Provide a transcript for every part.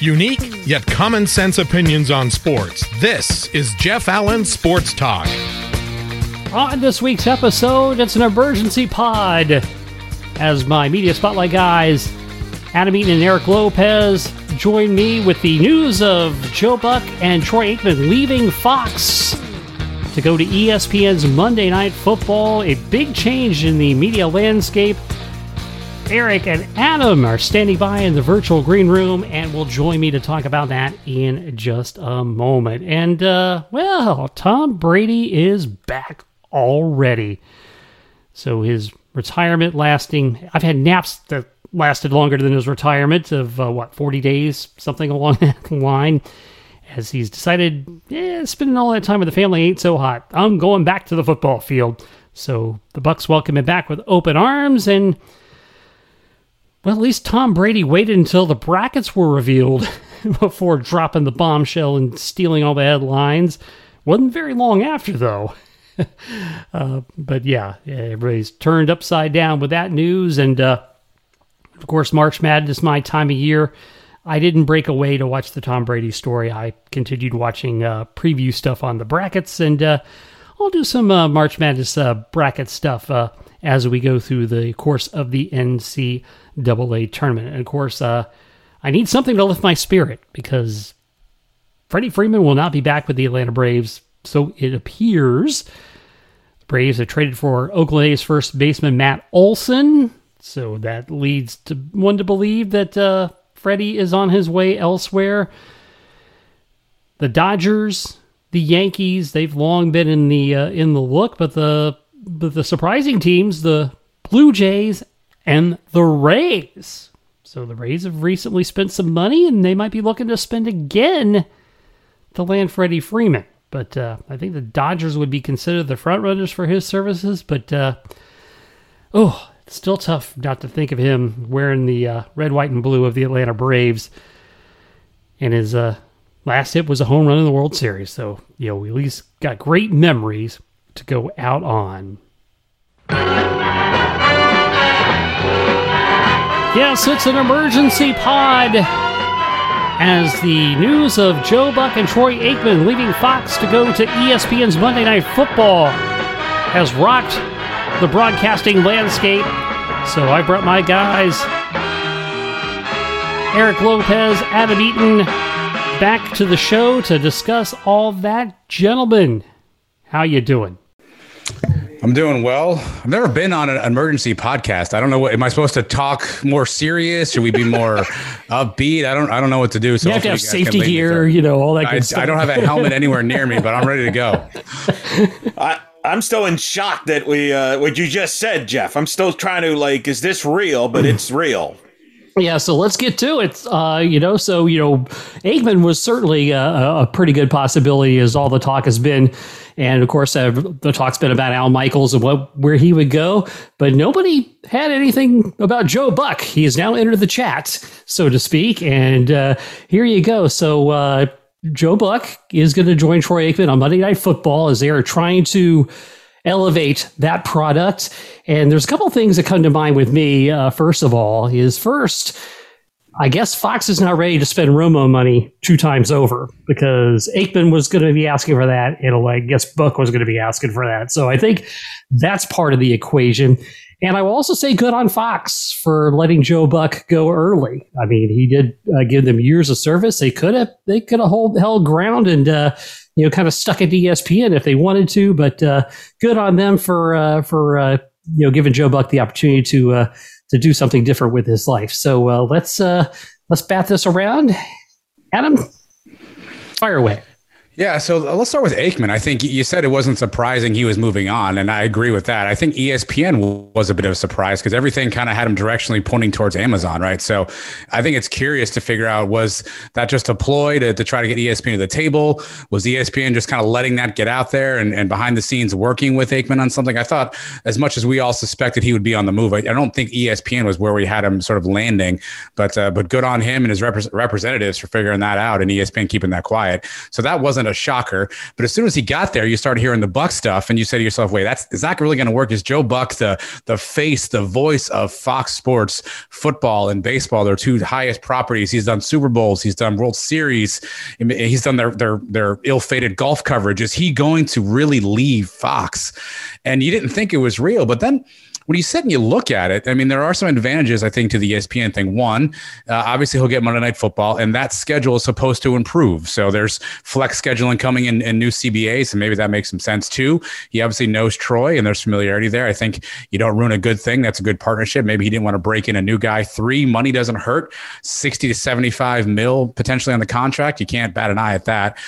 Unique yet common sense opinions on sports. This is Jeff Allen Sports Talk. On this week's episode, it's an emergency pod. As my media spotlight guys, Adam Eaton and Eric Lopez, join me with the news of Joe Buck and Troy Aikman leaving Fox to go to ESPN's Monday Night Football. A big change in the media landscape Eric and Adam are standing by in the virtual green room and will join me to talk about that in just a moment. And, uh, well, Tom Brady is back already. So his retirement lasting, I've had naps that lasted longer than his retirement of, uh, what, 40 days, something along that line. As he's decided, yeah, spending all that time with the family ain't so hot. I'm going back to the football field. So the Bucks welcome him back with open arms and well, at least Tom Brady waited until the brackets were revealed before dropping the bombshell and stealing all the headlines. Wasn't very long after, though. uh, but yeah, everybody's turned upside down with that news. And uh, of course, March Madness, my time of year. I didn't break away to watch the Tom Brady story. I continued watching uh, preview stuff on the brackets, and uh, I'll do some uh, March Madness uh, bracket stuff as we go through the course of the NC double A tournament. And of course, uh, I need something to lift my spirit because Freddie Freeman will not be back with the Atlanta Braves. So it appears the Braves have traded for Oakland A's first baseman Matt Olson. So that leads to one to believe that uh, Freddie is on his way elsewhere. The Dodgers, the Yankees, they've long been in the uh, in the look, but the but the surprising teams, the Blue Jays and the Rays. So the Rays have recently spent some money and they might be looking to spend again to land Freddie Freeman. But uh, I think the Dodgers would be considered the front runners for his services. But uh, oh, it's still tough not to think of him wearing the uh, red, white, and blue of the Atlanta Braves. And his uh, last hit was a home run in the World Series. So, you know, we at least got great memories to go out on. Yes, it's an emergency pod. As the news of Joe Buck and Troy Aikman leaving Fox to go to ESPN's Monday Night Football has rocked the broadcasting landscape. So I brought my guys, Eric Lopez, Adam Eaton, back to the show to discuss all that. Gentlemen, how you doing? I'm doing well. I've never been on an emergency podcast. I don't know what am I supposed to talk more serious? Should we be more upbeat? I don't I don't know what to do. So you have to have safety gear, you know, all that I, stuff. I don't have a helmet anywhere near me, but I'm ready to go. I I'm still in shock that we uh what you just said, Jeff. I'm still trying to like, is this real? But it's real. Yeah, so let's get to it. Uh, you know, so you know, Aikman was certainly a, a pretty good possibility, as all the talk has been and of course, uh, the talk's been about Al Michaels and what where he would go, but nobody had anything about Joe Buck. He has now entered the chat, so to speak. And uh, here you go. So uh, Joe Buck is going to join Troy Aikman on Monday Night Football as they are trying to elevate that product. And there's a couple things that come to mind with me. Uh, first of all, is first I guess Fox is not ready to spend Romo money two times over because Aikman was going to be asking for that, and I guess Buck was going to be asking for that. So I think that's part of the equation. And I will also say good on Fox for letting Joe Buck go early. I mean, he did uh, give them years of service. They could have they could have hold, held ground and uh, you know kind of stuck at ESPN if they wanted to, but uh, good on them for uh, for uh, you know giving Joe Buck the opportunity to uh, to do something different with his life. So uh, let's uh, let's bat this around. Adam, fire away. Yeah, so let's start with Aikman. I think you said it wasn't surprising he was moving on, and I agree with that. I think ESPN was a bit of a surprise because everything kind of had him directionally pointing towards Amazon, right? So I think it's curious to figure out was that just a ploy to, to try to get ESPN to the table? Was ESPN just kind of letting that get out there and, and behind the scenes working with Aikman on something? I thought as much as we all suspected he would be on the move, I, I don't think ESPN was where we had him sort of landing, but uh, but good on him and his rep- representatives for figuring that out and ESPN keeping that quiet. So that wasn't a shocker. But as soon as he got there, you started hearing the Buck stuff, and you say to yourself, "Wait, that's is that really going to work?" Is Joe Buck the the face, the voice of Fox Sports football and baseball? Their two highest properties. He's done Super Bowls. He's done World Series. He's done their their their ill-fated golf coverage. Is he going to really leave Fox? And you didn't think it was real, but then when you sit and you look at it, I mean, there are some advantages, I think, to the ESPN thing. One, uh, obviously, he'll get Monday Night Football, and that schedule is supposed to improve. So there's flex scheduling coming in, and new CBAs, and maybe that makes some sense too. He obviously knows Troy, and there's familiarity there. I think you don't ruin a good thing. That's a good partnership. Maybe he didn't want to break in a new guy. Three, money doesn't hurt. 60 to 75 mil potentially on the contract. You can't bat an eye at that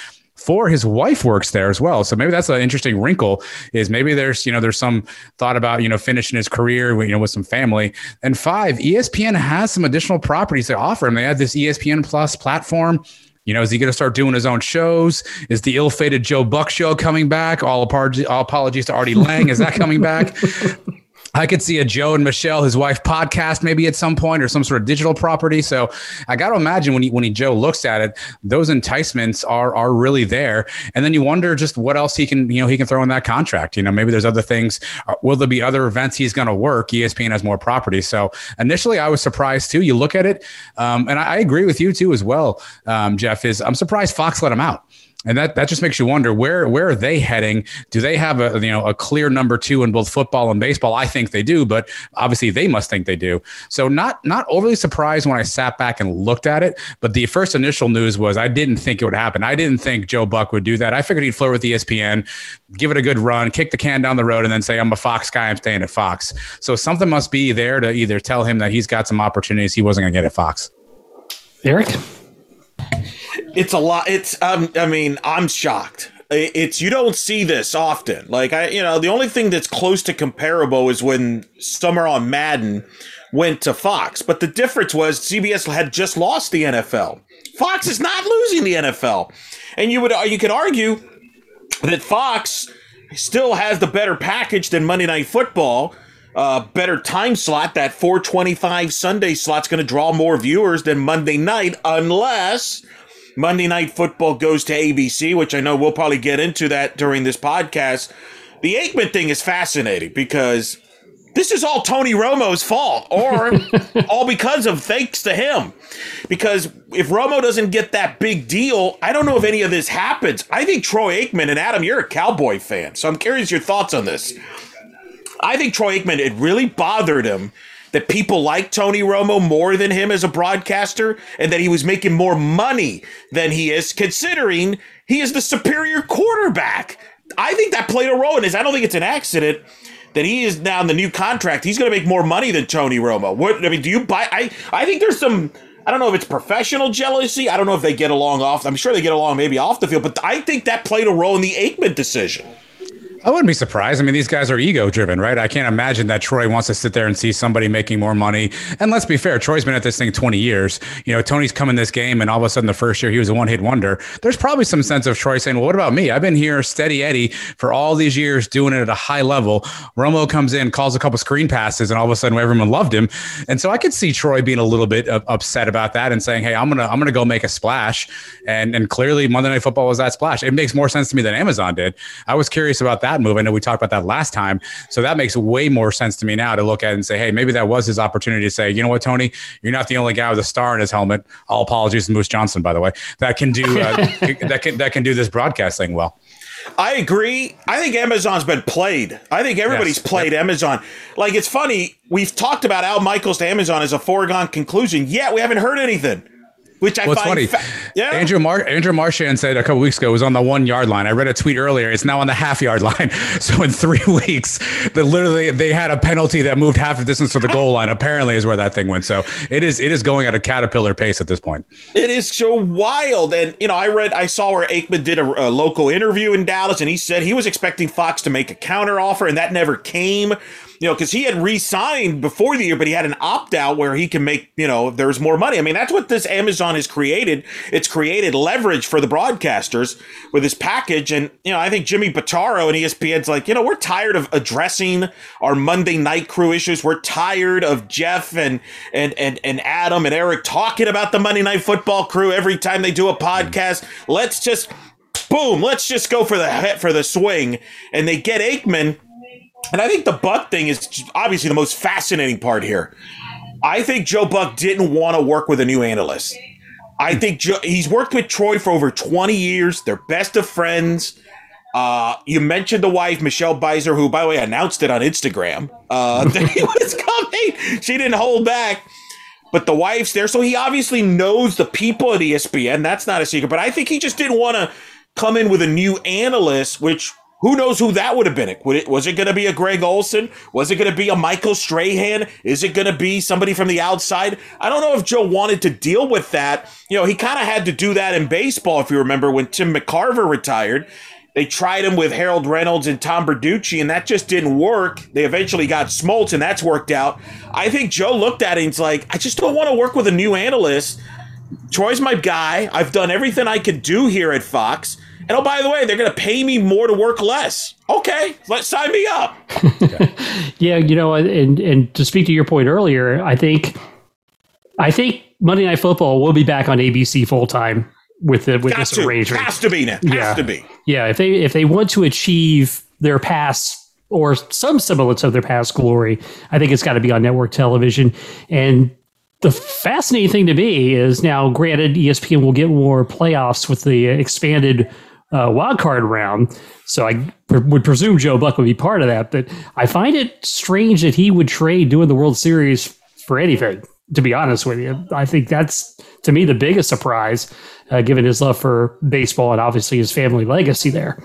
for his wife works there as well. So maybe that's an interesting wrinkle is maybe there's, you know, there's some thought about, you know, finishing his career, you know, with some family. And five, ESPN has some additional properties to offer him. They have this ESPN Plus platform. You know, is he going to start doing his own shows? Is the ill-fated Joe Buck show coming back? All, apologies, all apologies to Artie Lange. Is that coming back? I could see a Joe and Michelle, his wife, podcast maybe at some point or some sort of digital property. So I got to imagine when he when he Joe looks at it, those enticements are are really there. And then you wonder just what else he can you know he can throw in that contract. You know maybe there's other things. Uh, will there be other events he's going to work? ESPN has more property. So initially I was surprised too. You look at it, um, and I, I, agree with you too as well, um, Jeff. Is I'm surprised Fox let him out and that that just makes you wonder where where are they heading? Do they have a you know a clear number two in both football and baseball? I think they do, but obviously they must think they do. So not not overly surprised when I sat back and looked at it. But the first initial news was I didn't think it would happen. I didn't think Joe Buck would do that. I figured he'd flirt with ESPN, give it a good run, kick the can down the road, and then say I'm a Fox guy. I'm staying at Fox. So something must be there to either tell him that he's got some opportunities he wasn't going to get at Fox. Eric it's a lot. It's um, I mean, I'm shocked. It's you don't see this often. Like I, you know, the only thing that's close to comparable is when Summerall Madden went to Fox. But the difference was CBS had just lost the NFL. Fox is not losing the NFL, and you would you could argue that Fox still has the better package than Monday Night Football. Uh, better time slot. That 425 Sunday slot's going to draw more viewers than Monday night, unless Monday Night Football goes to ABC, which I know we'll probably get into that during this podcast. The Aikman thing is fascinating because this is all Tony Romo's fault, or all because of thanks to him. Because if Romo doesn't get that big deal, I don't know if any of this happens. I think Troy Aikman and Adam, you're a Cowboy fan, so I'm curious your thoughts on this. I think Troy Aikman, it really bothered him that people like Tony Romo more than him as a broadcaster and that he was making more money than he is, considering he is the superior quarterback. I think that played a role in this. I don't think it's an accident that he is now in the new contract. He's going to make more money than Tony Romo. What I mean, do you buy? I I think there's some. I don't know if it's professional jealousy. I don't know if they get along off. I'm sure they get along maybe off the field, but I think that played a role in the Aikman decision. I wouldn't be surprised. I mean, these guys are ego driven, right? I can't imagine that Troy wants to sit there and see somebody making more money. And let's be fair, Troy's been at this thing 20 years. You know, Tony's come in this game and all of a sudden the first year he was a one hit wonder. There's probably some sense of Troy saying, well, what about me? I've been here steady Eddie for all these years doing it at a high level. Romo comes in, calls a couple screen passes, and all of a sudden everyone loved him. And so I could see Troy being a little bit upset about that and saying, hey, I'm going to, I'm going to go make a splash. And, and clearly Monday Night Football was that splash. It makes more sense to me than Amazon did. I was curious about that move. I know we talked about that last time. So that makes way more sense to me now to look at and say, hey, maybe that was his opportunity to say, you know what, Tony, you're not the only guy with a star in his helmet. All apologies to Moose Johnson, by the way, that can do uh, that can that can do this broadcast thing well. I agree. I think Amazon's been played. I think everybody's yes. played yep. Amazon. Like it's funny, we've talked about Al Michaels to Amazon as a foregone conclusion, yet we haven't heard anything which I What's funny, fa- yeah. Andrew Mar- Andrew Marchand said a couple weeks ago it was on the one yard line. I read a tweet earlier; it's now on the half yard line. So in three weeks, the literally they had a penalty that moved half the distance to the goal line. Apparently, is where that thing went. So it is it is going at a caterpillar pace at this point. It is so wild, and you know, I read I saw where Aikman did a, a local interview in Dallas, and he said he was expecting Fox to make a counter offer, and that never came you know, because he had re-signed before the year, but he had an opt-out where he can make, you know, there's more money. I mean, that's what this Amazon has created. It's created leverage for the broadcasters with this package. And, you know, I think Jimmy Pitaro and ESPN's like, you know, we're tired of addressing our Monday night crew issues. We're tired of Jeff and and and, and Adam and Eric talking about the Monday night football crew every time they do a mm-hmm. podcast. Let's just boom, let's just go for the for the swing, and they get Aikman. And I think the Buck thing is obviously the most fascinating part here. I think Joe Buck didn't want to work with a new analyst. I think Joe, he's worked with Troy for over 20 years. They're best of friends. Uh, you mentioned the wife, Michelle Beisner, who, by the way, announced it on Instagram uh, that he was coming. She didn't hold back. But the wife's there, so he obviously knows the people at ESPN. That's not a secret. But I think he just didn't want to come in with a new analyst, which who knows who that would have been? It, was it going to be a Greg Olsen? Was it going to be a Michael Strahan? Is it going to be somebody from the outside? I don't know if Joe wanted to deal with that. You know, he kind of had to do that in baseball, if you remember, when Tim McCarver retired. They tried him with Harold Reynolds and Tom Verducci, and that just didn't work. They eventually got Smoltz, and that's worked out. I think Joe looked at it and he's like, I just don't want to work with a new analyst. Troy's my guy. I've done everything I could do here at Fox. And oh, by the way, they're going to pay me more to work less. Okay, let's sign me up. yeah, you know, and and to speak to your point earlier, I think, I think Monday Night Football will be back on ABC full time with the with Got this to. arrangement. Has to be now. Has yeah. to be. Yeah, if they if they want to achieve their past or some semblance of their past glory, I think it's got to be on network television. And the fascinating thing to me is now, granted, ESPN will get more playoffs with the expanded uh, wild card round. So I pr- would presume Joe Buck would be part of that. But I find it strange that he would trade doing the World Series for anything. To be honest with you, I think that's to me the biggest surprise, uh, given his love for baseball and obviously his family legacy there.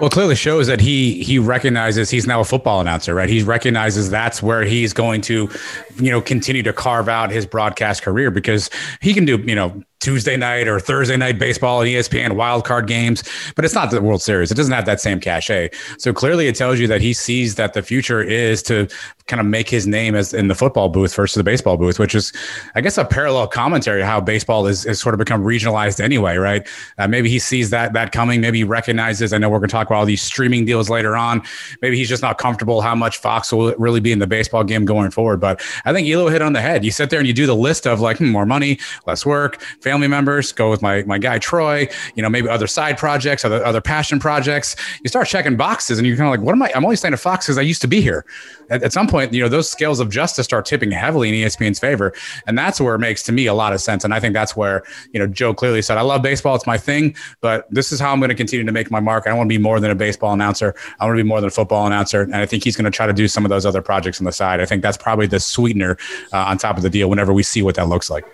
Well, clearly shows that he he recognizes he's now a football announcer, right? He recognizes that's where he's going to, you know, continue to carve out his broadcast career because he can do, you know, Tuesday night or Thursday night baseball and ESPN wild card games, but it's not the World Series. It doesn't have that same cachet. So clearly, it tells you that he sees that the future is to kind of make his name as in the football booth versus the baseball booth, which is, I guess, a parallel commentary how baseball is, sort of become regionalized anyway, right? Uh, maybe he sees that that coming. Maybe he recognizes. I know we're going to talk about all these streaming deals later on. Maybe he's just not comfortable how much Fox will really be in the baseball game going forward. But I think Elo hit on the head. You sit there and you do the list of like hmm, more money, less work, family family members, go with my my guy Troy, you know, maybe other side projects, other other passion projects. You start checking boxes and you're kind of like, what am I? I'm only staying at Fox because I used to be here. At, at, some point, you know, those scales of justice start tipping heavily in ESPN's favor. And that's where it makes to me a lot of sense. And I think that's where, you know, Joe clearly said, I love baseball, it's my thing, but this is how I'm going to continue to make my mark. I don't want to be more than a baseball announcer. I want to be more than a football announcer. And I think he's going to try to do some of those other projects on the side. I think that's probably the sweetener uh, on top of the deal whenever we see what that looks like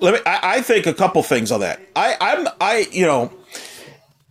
let me. I, I think a couple things on that. I, I'm. I. You know.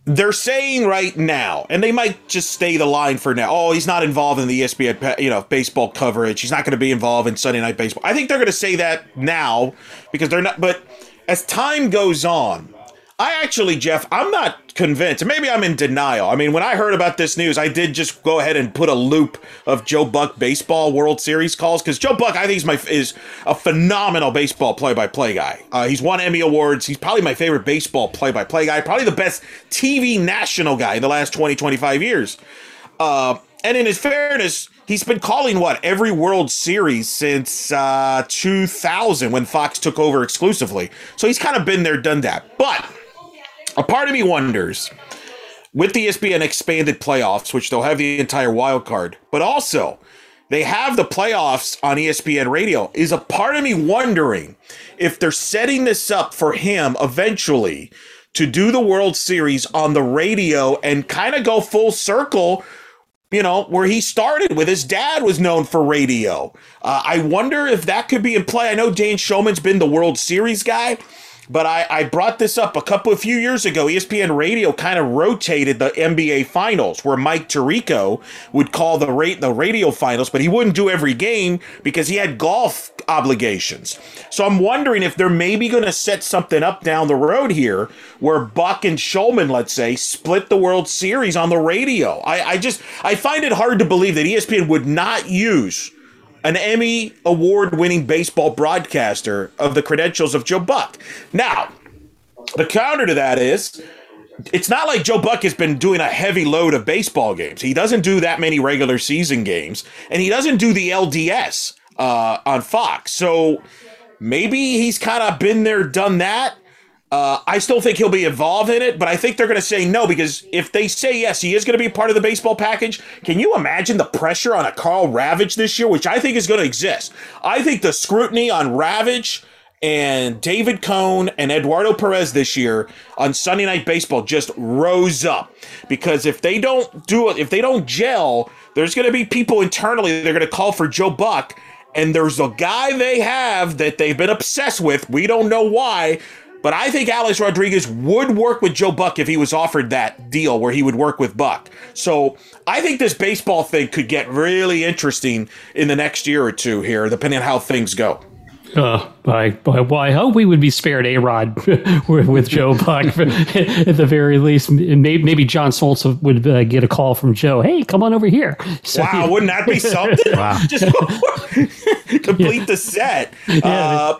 They're saying right now, and they might just stay the line for now. Oh, he's not involved in the ESPN, you know, baseball coverage. He's not going to be involved in Sunday Night Baseball. I think they're going to say that now because they're not. But as time goes on, I actually, Jeff, I'm not convinced. Maybe I'm in denial. I mean, when I heard about this news, I did just go ahead and put a loop of Joe Buck baseball World Series calls because Joe Buck, I think, is my is a phenomenal baseball play-by-play guy. Uh, he's won Emmy awards. He's probably my favorite baseball play-by-play guy. Probably the best TV national guy in the last 20, 25 years. Uh, and in his fairness, he's been calling what every World Series since uh, 2000 when Fox took over exclusively. So he's kind of been there, done that. But a part of me wonders with the ESPN expanded playoffs, which they'll have the entire wild card, but also they have the playoffs on ESPN radio. Is a part of me wondering if they're setting this up for him eventually to do the World Series on the radio and kind of go full circle you know, where he started with his dad was known for radio. Uh, I wonder if that could be in play. I know Dan Shulman's been the World Series guy. But I, I brought this up a couple of few years ago. ESPN Radio kind of rotated the NBA finals where Mike Tirico would call the rate the radio finals, but he wouldn't do every game because he had golf obligations. So I'm wondering if they're maybe going to set something up down the road here where Buck and Shulman, let's say, split the World Series on the radio. I, I just I find it hard to believe that ESPN would not use an Emmy award winning baseball broadcaster of the credentials of Joe Buck. Now, the counter to that is it's not like Joe Buck has been doing a heavy load of baseball games. He doesn't do that many regular season games, and he doesn't do the LDS uh, on Fox. So maybe he's kind of been there, done that. Uh, I still think he'll be involved in it, but I think they're going to say no because if they say yes, he is going to be part of the baseball package. Can you imagine the pressure on a Karl Ravech this year, which I think is going to exist? I think the scrutiny on Ravech and David Cone and Eduardo Perez this year on Sunday Night Baseball just rose up because if they don't do it, if they don't gel, there's going to be people internally they're going to call for Joe Buck, and there's a guy they have that they've been obsessed with. We don't know why. But I think Alex Rodriguez would work with Joe Buck if he was offered that deal where he would work with Buck. So I think this baseball thing could get really interesting in the next year or two here, depending on how things go. Uh, I, well, I hope we would be spared A Rod with, with, Joe Buck at the very least. Maybe, maybe John Smoltz would uh, get a call from Joe. Hey, come on over here. So, wow, wouldn't that be something? wow. Just complete yeah. the set. Yeah. Uh,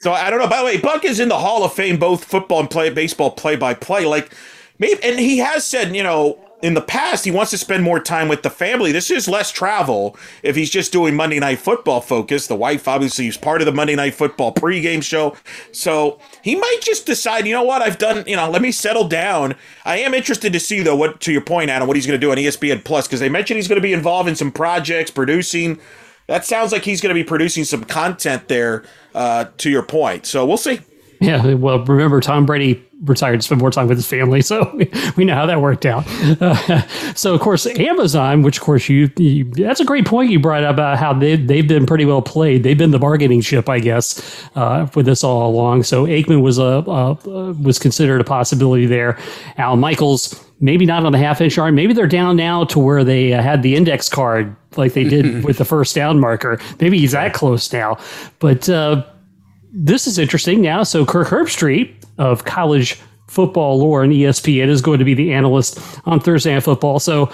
so I don't know. By the way, Buck is in the Hall of Fame, both football and play baseball play by play. Like maybe, and he has said, you know, in the past, he wants to spend more time with the family. This is less travel if he's just doing Monday Night Football focus. The wife obviously is part of the Monday Night Football pregame show. So he might just decide, you know what, I've done, you know, let me settle down. I am interested to see, though, what, to your point, Adam, what he's going to do on ESPN Plus, because they mentioned he's going to be involved in some projects, producing. That sounds like he's going to be producing some content there, uh, to your point. So we'll see. Yeah, well, remember Tom Brady retired to spend more time with his family, so we know how that worked out. Uh, so, of course, Amazon, which of course you, you, that's a great point you brought up about how they they've been pretty well played. They've been the bargaining chip, I guess, uh, for this all along. So Aikman was a uh, was considered a possibility there. Al Michaels. Maybe not on the half inch arm. Maybe they're down now to where they uh, had the index card like they did with the first down marker. Maybe he's that close now. But uh, this is interesting now. So Kirk Herbstreit of college football lore and ESPN is going to be the analyst on Thursday Night Football. So,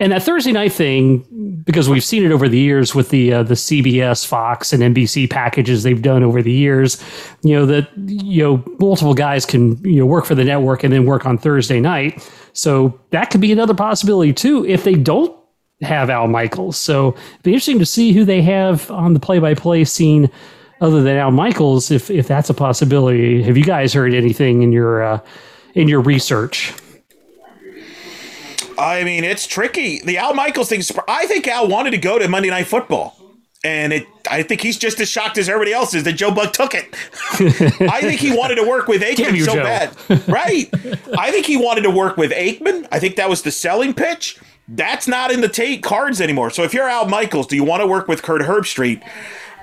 and that Thursday night thing, because we've seen it over the years with the uh, the CBS, Fox, and NBC packages they've done over the years, you know that you know multiple guys can you know work for the network and then work on Thursday night. So that could be another possibility too if they don't have Al Michaels. So it'd be interesting to see who they have on the play by play scene other than Al Michaels, if if that's a possibility. Have you guys heard anything in your uh, in your research? I mean, it's tricky. The Al Michaels thing. I think Al wanted to go to Monday Night Football. And it, I think he's just as shocked as everybody else is that Joe Buck took it. I think he wanted to work with Aikman so Joe. bad, right? I think he wanted to work with Aikman. I think that was the selling pitch. That's not in the Tate cards anymore. So if you're Al Michaels, do you want to work with Kirk Herbstreit?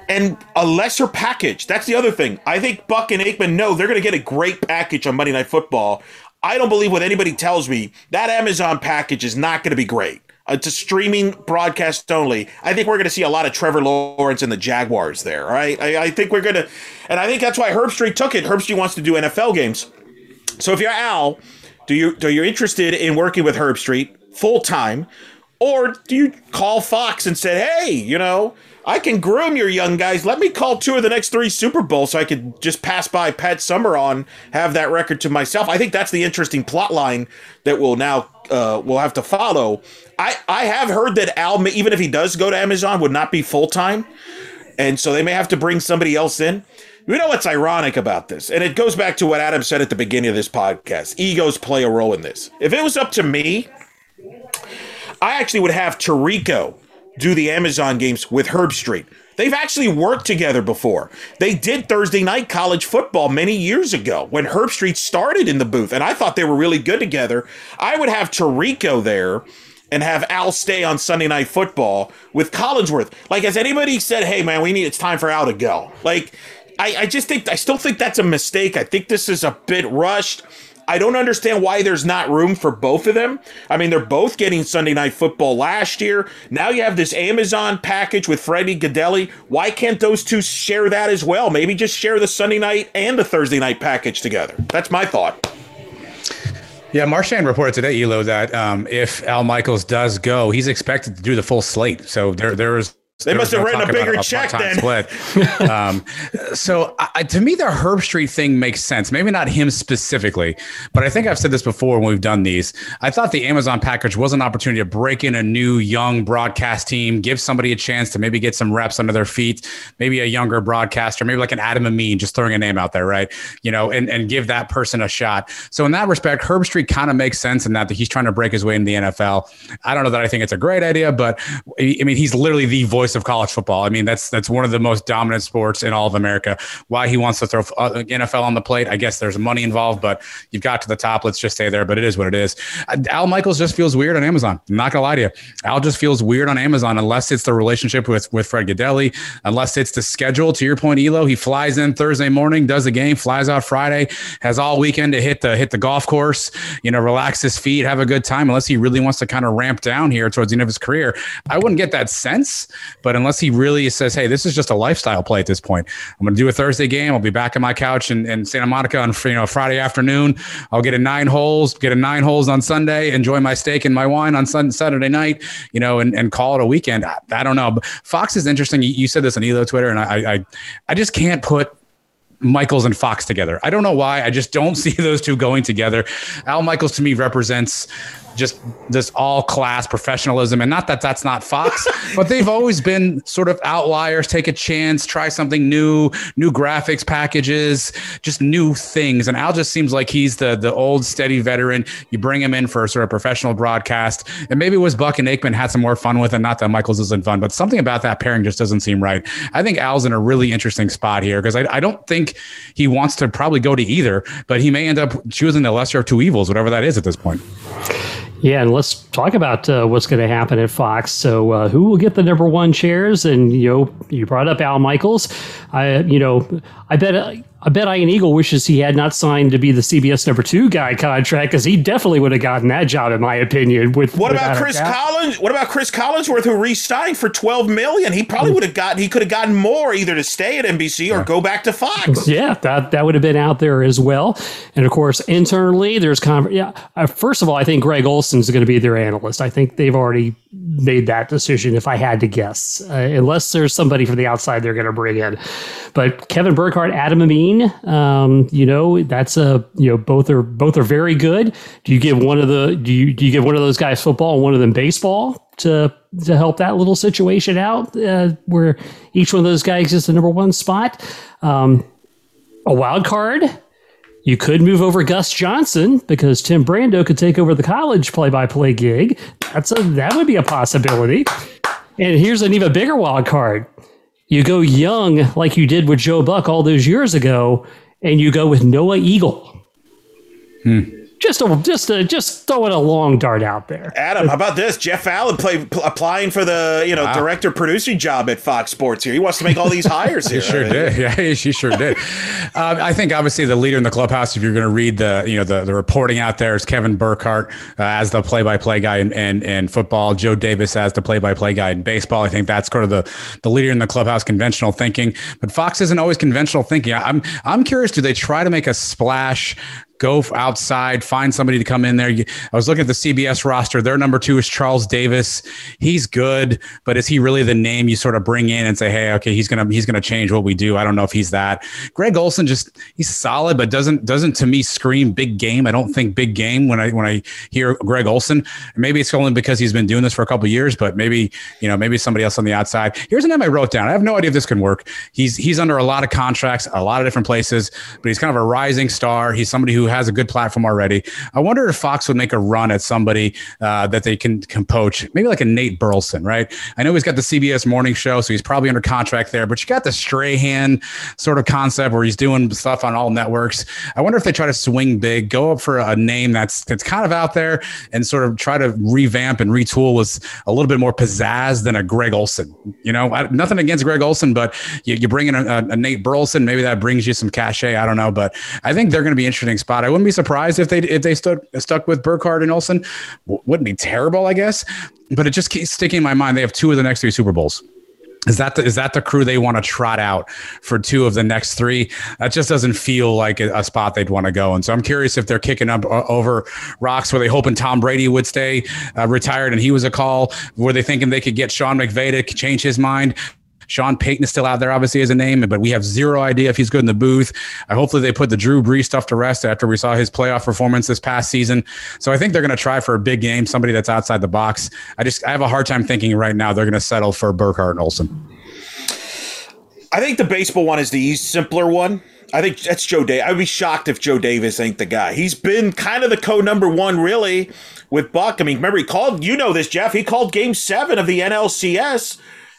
and a lesser package. That's the other thing. I think Buck and Aikman know they're going to get a great package on Monday Night Football. I don't believe what anybody tells me. That Amazon package is not going to be great. Uh, it's a streaming broadcast only. I think we're going to see a lot of Trevor Lawrence and the Jaguars there. All right. I, I think we're going to, and I think that's why Herbstreit took it. Herbstreit wants to do NFL games. So if you're Al, do you do you interested in working with Herbstreit full time, or do you call Fox and say, hey, you know, I can groom your young guys. Let me call two of the next three Super Bowls so I could just pass by Pat Summerall, have that record to myself. I think that's the interesting plot line that we'll now uh, we'll have to follow. I, I have heard that Al, even if he does go to Amazon, would not be full time. And so they may have to bring somebody else in. You know what's ironic about this? And it goes back to what Adam said at the beginning of this podcast. Egos play a role in this. If it was up to me, I actually would have Tirico do the Amazon games with Herbstreit. They've actually worked together before. They did Thursday night college football many years ago when Herbstreit started in the booth, and I thought they were really good together. I would have Tirico there and have Al stay on Sunday night football with Collinsworth. Like, has anybody said, hey man, we need it's time for Al to go? Like, I, I just think I still think that's a mistake. I think this is a bit rushed. I don't understand why there's not room for both of them. I mean, they're both getting Sunday Night Football last year. Now you have this Amazon package with Freddie Gaudelli. Why can't those two share that as well? Maybe just share the Sunday night and the Thursday night package together. That's my thought. Yeah, Marchand reported today, Elo, that um, if Al Michaels does go, he's expected to do the full slate. So there, there is They must have written a bigger a, check then. Split. um, so I, to me, the Herbstreit thing makes sense. Maybe not him specifically, but I think I've said this before when we've done these. I thought the Amazon package was an opportunity to break in a new young broadcast team, give somebody a chance to maybe get some reps under their feet, maybe a younger broadcaster, maybe like an Adam Amin, just throwing a name out there, right? You know, and, and give that person a shot. So in that respect, Herbstreit kind of makes sense in that he's trying to break his way into the NFL. I don't know that I think it's a great idea, but I mean, he's literally the voice voice of college football. I mean, that's that's one of the most dominant sports in all of America. Why he wants to throw uh, NFL on the plate, I guess there's money involved, but you've got to the top. Let's just stay there. But it is what it is. Uh, Al Michaels just feels weird on Amazon. I'm not gonna lie to you. Al just feels weird on Amazon unless it's the relationship with with Fred Gaudelli, unless it's the schedule. To your point, Elo, he flies in Thursday morning, does the game, flies out Friday, has all weekend to hit the hit the golf course, you know, relax his feet, have a good time. Unless he really wants to kind of ramp down here towards the end of his career, I wouldn't get that sense. But unless he really says, "Hey, this is just a lifestyle play at this point. I'm going to do a Thursday game. I'll be back on my couch in, in Santa Monica on you know Friday afternoon. I'll get a nine holes, get a nine holes on Sunday, enjoy my steak and my wine on sun, Saturday night, you know, and, and call it a weekend. I, I don't know. But Fox is interesting. You, said this on Elo Twitter, and I, I I just can't put Michaels and Fox together. I don't know why. I just don't see those two going together. Al Michaels to me represents just this all class professionalism. And not that that's not Fox, but they've always been sort of outliers, take a chance, try something new, new graphics packages, just new things. And Al just seems like he's the the old steady veteran. You bring him in for a sort of professional broadcast. And maybe it was Buck and Aikman had some more fun with it. Not that Michaels isn't fun, but something about that pairing just doesn't seem right. I think Al's in a really interesting spot here because I, I don't think he wants to probably go to either, but he may end up choosing the lesser of two evils, whatever that is at this point. Yeah, and let's talk about uh, what's going to happen at Fox. So, uh, who will get the number one chairs? And you know, you brought up Al Michaels. I, you know, I bet uh, I bet Ian Eagle wishes he had not signed to be the CBS number two guy contract because he definitely would have gotten that job, in my opinion. With what about Chris Collins? What about Chris Collinsworth, who re-signed for twelve million? He probably would have gotten. He could have gotten more either to stay at NBC or go back to Fox. Yeah, that that would have been out there as well. And of course, internally, there's con- yeah. Uh, first of all, I think Greg Olsen is going to be their analyst. I think they've already made that decision. If I had to guess, uh, unless there's somebody from the outside they're going to bring in, but Kevin Burkhardt, Adam Amin um, you know, that's a you know both are both are very good. Do you give one of the do you do you give one of those guys football and one of them baseball to to help that little situation out uh, where each one of those guys is the number one spot? Um, a wild card. You could move over Gus Johnson because Tim Brando could take over the college play-by-play gig. That's a that would be a possibility. And here's an even bigger wild card you go young like you did with Joe Buck all those years ago, and you go with Noah Eagle. Hmm just a, just a, just throwing a long dart out there. Adam, how about this? Jeff Allen play, pl- applying for the you know wow. director producing job at Fox Sports here. He wants to make all these hires here. he sure did. Yeah, she sure did. uh, I think obviously the leader in the clubhouse. If you're going to read the you know the, the reporting out there is Kevin Burkhardt uh, as the play by play guy in, in, in football. Joe Davis as the play by play guy in baseball. I think that's kind of the the leader in the clubhouse conventional thinking. But Fox isn't always conventional thinking. I'm I'm curious. Do they try to make a splash go outside, find somebody to come in there. I was looking at the CBS roster. Their number two is Charles Davis. He's good, but is he really the name you sort of bring in and say, hey, okay, he's gonna he's gonna change what we do? I don't know if he's that. Greg Olsen just he's solid, but doesn't doesn't to me scream big game. I don't think big game when I when I hear Greg Olsen. Maybe it's only because he's been doing this for a couple years, but maybe you know maybe somebody else on the outside. Here's a name I wrote down. I have no idea if this can work. He's he's under a lot of contracts, a lot of different places, but he's kind of a rising star. He's somebody who has a good platform already. I wonder if Fox would make a run at somebody uh, that they can, can poach, maybe like a Nate Burleson, right? I know he's got the CBS morning show, so he's probably under contract there, but you got the Strahan sort of concept where he's doing stuff on all networks. I wonder if they try to swing big, go up for a name that's that's kind of out there and sort of try to revamp and retool with a little bit more pizzazz than a Greg Olsen. You know, I, nothing against Greg Olsen, but you, you bring in a, a, a Nate Burleson, maybe that brings you some cachet. I don't know, but I think they're going to be interesting spot. I wouldn't be surprised if they if they stood stuck with Burkhardt and Olsen. W- wouldn't be terrible, I guess. But it just keeps sticking in my mind. They have two of the next three Super Bowls. Is that the, is that the crew they want to trot out for two of the next three? That just doesn't feel like a, a spot they'd want to go. And so I'm curious if they're kicking up uh, over rocks. Were they hoping Tom Brady would stay uh, retired and he was a call? Were they thinking they could get Sean McVay to change his mind? Sean Payton is still out there, obviously, as a name, but we have zero idea if he's good in the booth. Uh, hopefully, they put the Drew Brees stuff to rest after we saw his playoff performance this past season. So I think they're going to try for a big game, somebody that's outside the box. I just I have a hard time thinking right now they're going to settle for Burkhardt and Olsen. I think the baseball one is the simpler one. I think that's Joe Day. I'd be shocked if Joe Davis ain't the guy. He's been kind of the co number one, really, with Buck. I mean, remember he called. You know this, Jeff. He called Game Seven of the NLCS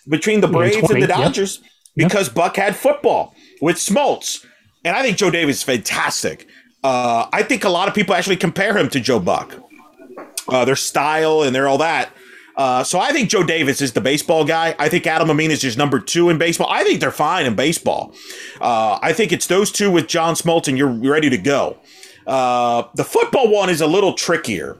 between the Braves 20, and the Dodgers yep. because yep. Buck had football with Smoltz. And I think Joe Davis is fantastic. Uh, I think a lot of people actually compare him to Joe Buck, uh, their style and their all that. Uh, so I think Joe Davis is the baseball guy. I think Adam Amin is just number two in baseball. I think they're fine in baseball. Uh, I think it's those two with John Smoltz, and you're ready to go. Uh, the football one is a little trickier.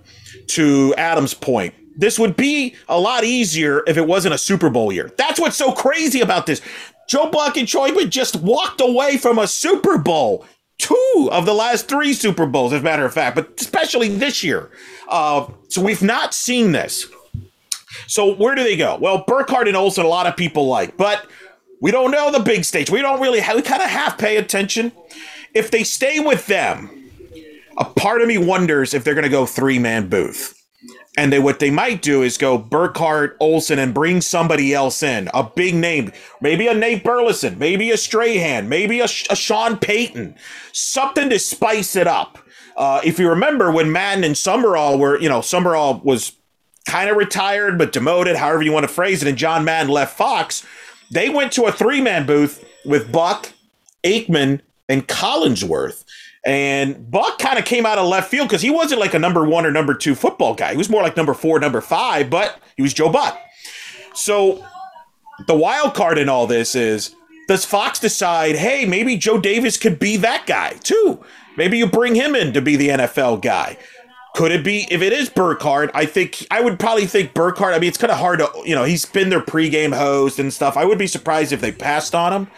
To Adam's point, this would be a lot easier if it wasn't a Super Bowl year. That's what's so crazy about this. Joe Buck and Troy Aikman just walked away from a Super Bowl. Two of the last three Super Bowls, as a matter of fact, but especially this year. Uh, so we've not seen this. So where do they go? Well, Burkhardt and Olsen, a lot of people like, but we don't know the big stage. We don't really, have, we kind of half pay attention. If they stay with them, a part of me wonders if they're going to go three man booth. And they what they might do is go Burkhardt, Olsen, and bring somebody else in, a big name, maybe a Nate Burleson, maybe a Strahan, maybe a, a Sean Payton, something to spice it up. Uh, if you remember when Madden and Summerall were, you know, Summerall was kind of retired but demoted, however you want to phrase it, and John Madden left Fox, they went to a three man booth with Buck, Aikman, and Collinsworth. And Buck kind of came out of left field because he wasn't like a number one or number two football guy. He was more like number four, number five, but he was Joe Buck. So the wild card in all this is does Fox decide, hey, maybe Joe Davis could be that guy too? Maybe you bring him in to be the NFL guy. Could it be if it is Burkhardt? I think I would probably think Burkhardt. I mean, it's kind of hard to you know he's been their pregame host and stuff. I would be surprised if they passed on him.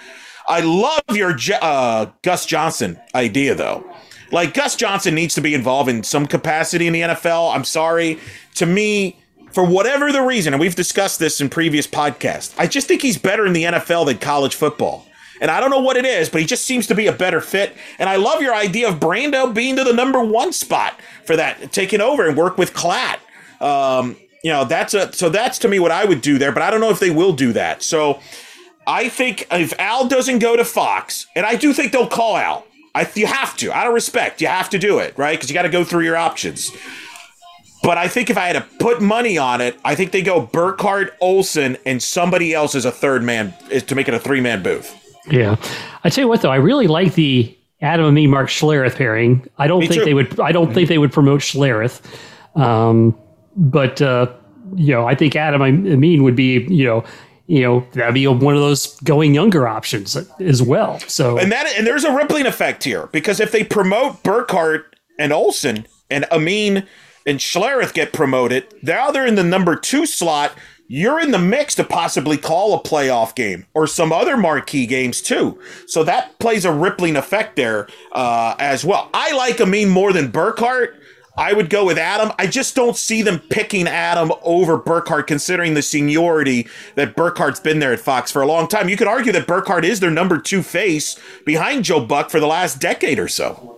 I love your uh, Gus Johnson idea, though. Like, Gus Johnson needs to be involved in some capacity in the NFL. I'm sorry. To me, for whatever the reason, and we've discussed this in previous podcasts, I just think he's better in the NFL than college football. And I don't know what it is, but he just seems to be a better fit. And I love your idea of Brando being to the number one spot for that, taking over and work with Klatt. Um, you know, that's a so that's to me what I would do there, but I don't know if they will do that. So I think if Al doesn't go to Fox, and I do think they'll call Al. I you have to. Out of respect, you have to do it, right? Because you got to go through your options. But I think if I had to put money on it, I think they go Burkhardt, Olsen, and somebody else as a third man to make it a three man booth. Yeah, I tell you what though, I really like the Adam Amin Mark Schlereth pairing. I don't me think too. they would. I don't think they would promote Schlereth, um, but uh, you know, I think Adam Amin would be you know you know that'd be one of those going younger options as well. So and that and there's a rippling effect here because if they promote Burkhardt and Olsen and Amin and Schlereth get promoted, now they're in the number two slot. You're in the mix to possibly call a playoff game or some other marquee games too. So that plays a rippling effect there uh, as well. I like Amin more than Burkhardt I would go with Adam. I just don't see them picking Adam over Burkhardt, considering the seniority that Burkhardt's been there at Fox for a long time. You could argue that Burkhardt is their number two face behind Joe Buck for the last decade or so.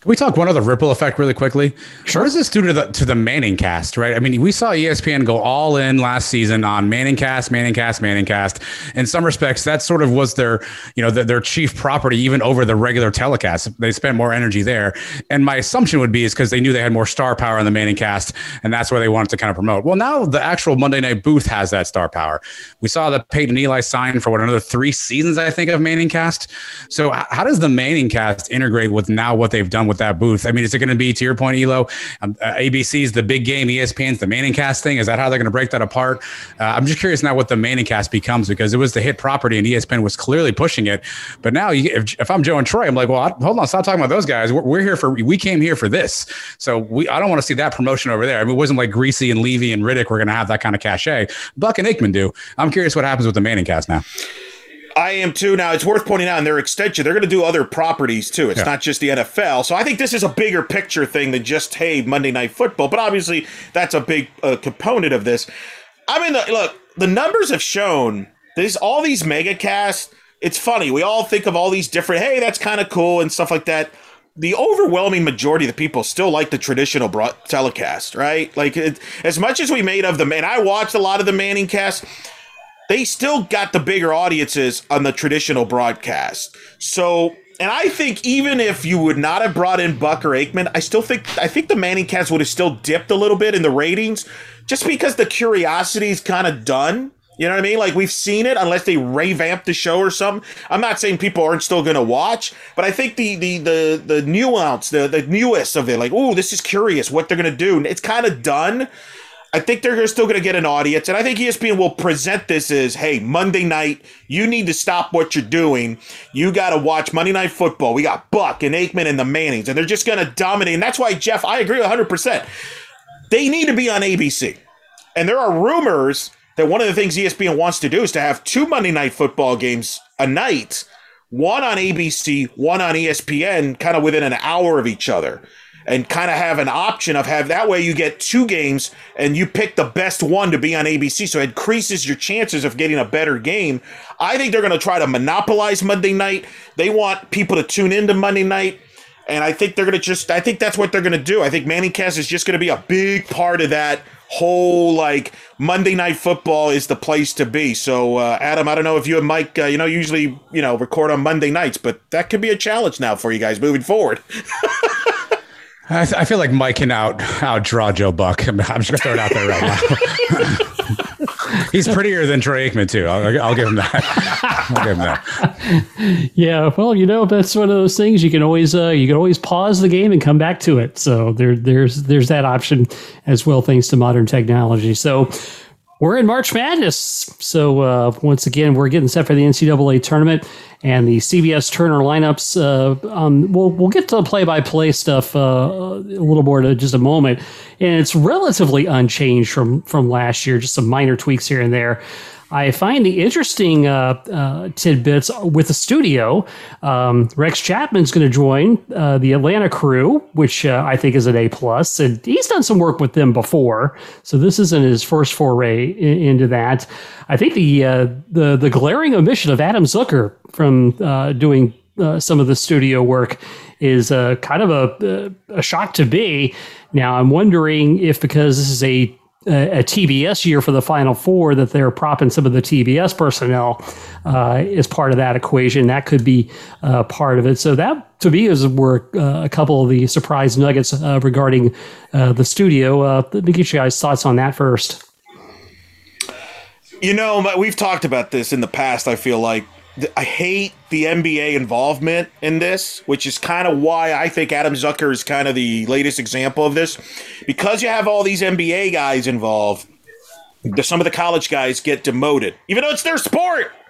Can we talk one other ripple effect really quickly? Sure. What does this do to the to the Manning cast, right? I mean, we saw ESPN go all in last season on Manning cast, Manning cast, Manning cast. In some respects, that sort of was their, you know, the, their chief property, even over the regular telecast. They spent more energy there. And my assumption would be is because they knew they had more star power on the Manning cast, and that's where they wanted to kind of promote. Well, now the actual Monday Night Booth has that star power. We saw the Peyton Eli sign for what another three seasons, I think, of Manning cast. So how does the Manning cast integrate with now what they've done? With that booth. I mean, is it going to be to your point, Elo? Um, uh, the big game, ESPN's the ManningCast thing. Is that how they're going to break that apart? Uh, I'm just curious now what the ManningCast becomes because it was the hit property and ESPN was clearly pushing it. But now, you, if, if, I'm Joe and Troy, I'm like, well, I, hold on, stop talking about those guys. We're, we're, here for we came here for this. So we I don't want to see that promotion over there. I mean, it wasn't like Griese and Levy and Riddick were going to have that kind of cachet. Buck and Aikman do. I'm curious what happens with the ManningCast now. I am too. Now it's worth pointing out in their extension, they're going to do other properties too. It's yeah. not just the NFL. So I think this is a bigger picture thing than just hey Monday Night Football. But obviously that's a big uh, component of this. I mean, the, look, the numbers have shown these all these mega casts. It's funny. We all think of all these different. Hey, that's kind of cool and stuff like that. The overwhelming majority of the people still like the traditional broad- telecast, right? Like it, as much as we made of them, and I watched a lot of the Manning cast they still got the bigger audiences on the traditional broadcast. So, and I think even if you would not have brought in Buck or Aikman, I still think I think the Manning cast would have still dipped a little bit in the ratings, just because the curiosity is kind of done. You know what I mean? Like we've seen it, unless they revamp the show or something. I'm not saying people aren't still going to watch, but I think the the the the nuance, the the newest of it, like, oh, this is curious what they're going to do. It's kind of done. I think they're still going to get an audience, and I think ESPN will present this as, "Hey, Monday night, you need to stop what you're doing. You got to watch Monday Night Football. We got Buck and Aikman and the Mannings, and they're just going to dominate." And that's why, Jeff, I agree 100. percent They need to be on ABC, and there are rumors that one of the things ESPN wants to do is to have two Monday Night Football games a night, one on ABC, one on ESPN, kind of within an hour of each other and kind of have an option of have that way you get two games and you pick the best one to be on ABC. So it increases your chances of getting a better game. I think they're going to try to monopolize Monday night. They want people to tune into Monday night. And I think they're going to just, I think that's what they're going to do. I think ManningCast is just going to be a big part of that whole like Monday night football is the place to be. So uh, Adam, I don't know if you and Mike, uh, you know, usually you know record on Monday nights, but that could be a challenge now for you guys moving forward. I, th- I, feel like Mike can out outdraw Joe Buck. I'm, I'm just gonna throw it out there right now. He's prettier than Troy Aikman too. I'll, I'll, give him that. I'll give him that. Yeah, well, you know that's one of those things you can always uh, you can always pause the game and come back to it. So there there's there's that option as well, thanks to modern technology. So we're in March Madness. So uh, once again, we're getting set for the NCAA tournament and the CBS Turner lineups. Uh, um, we'll we'll get to the play-by-play stuff uh, a little more in just a moment, and it's relatively unchanged from from last year. Just some minor tweaks here and there. I find the interesting uh, uh, tidbits with the studio. Um, Rex Chapman's going to join uh, the Atlanta crew, which uh, I think is an A plus, and he's done some work with them before. So this isn't his first foray in, into that. I think the uh, the the glaring omission of Adam Zucker from uh, doing some of the studio work is kind of a, a shock to be. Now I'm wondering if because this is a a, TBS year for the Final Four that they're propping some of the TBS personnel uh, as part of that equation. That could be uh, part of it. So that to me is were uh, a couple of the surprise nuggets uh, regarding uh, the studio. Let me get you guys' thoughts on that first. You know, we've talked about this in the past. I feel like I hate the NBA involvement in this, which is kind of why I think Adam Zucker is kind of the latest example of this. Because you have all these NBA guys involved, some of the college guys get demoted, even though it's their sport.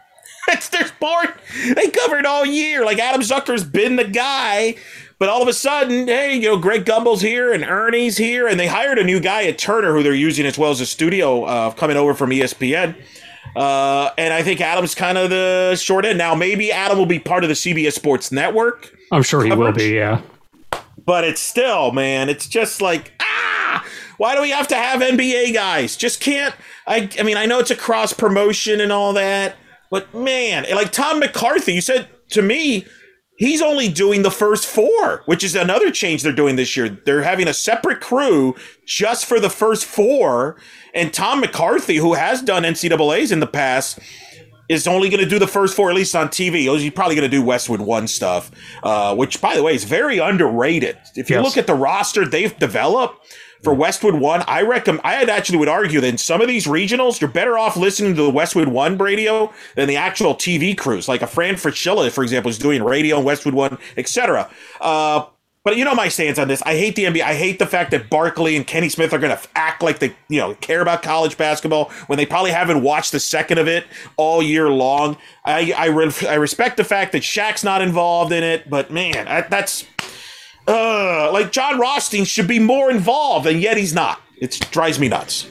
It's their sport. They covered all year. Like Adam Zucker's been the guy, but all of a sudden, hey, you know, Greg Gumbel's here and Ernie's here, and they hired a new guy at Turner who they're using as well as a studio uh, coming over from ESPN. Uh, and I think Adam's kind of the short end. Now, maybe Adam will be part of the CBS Sports Network. I'm sure coverage, he will be, yeah. But it's still, man, it's just like, ah, why do we have to have NBA guys? Just can't. I, I mean, I know it's a cross promotion and all that, but man, like Tom McCarthy, you said to me, he's only doing the first four, which is another change they're doing this year. They're having a separate crew just for the first four. And Tom McCarthy, who has done NCAAs in the past, is only going to do the first four, at least on TV. He's probably going to do Westwood One stuff, uh, which, by the way, is very underrated. If you yes. look at the roster they've developed, for Westwood One, I recommend. I actually would argue that in some of these regionals, you're better off listening to the Westwood One radio than the actual TV crews. Like a Fran Fraschilla, for example, is doing radio on Westwood One, etc. Uh, But you know my stance on this. I hate the NBA. I hate the fact that Barkley and Kenny Smith are going to act like they, you know, care about college basketball when they probably haven't watched a second of it all year long. I I, re- I respect the fact that Shaq's not involved in it, but man, I, that's uh, like Jon Rothstein should be more involved, and yet he's not. It drives me nuts.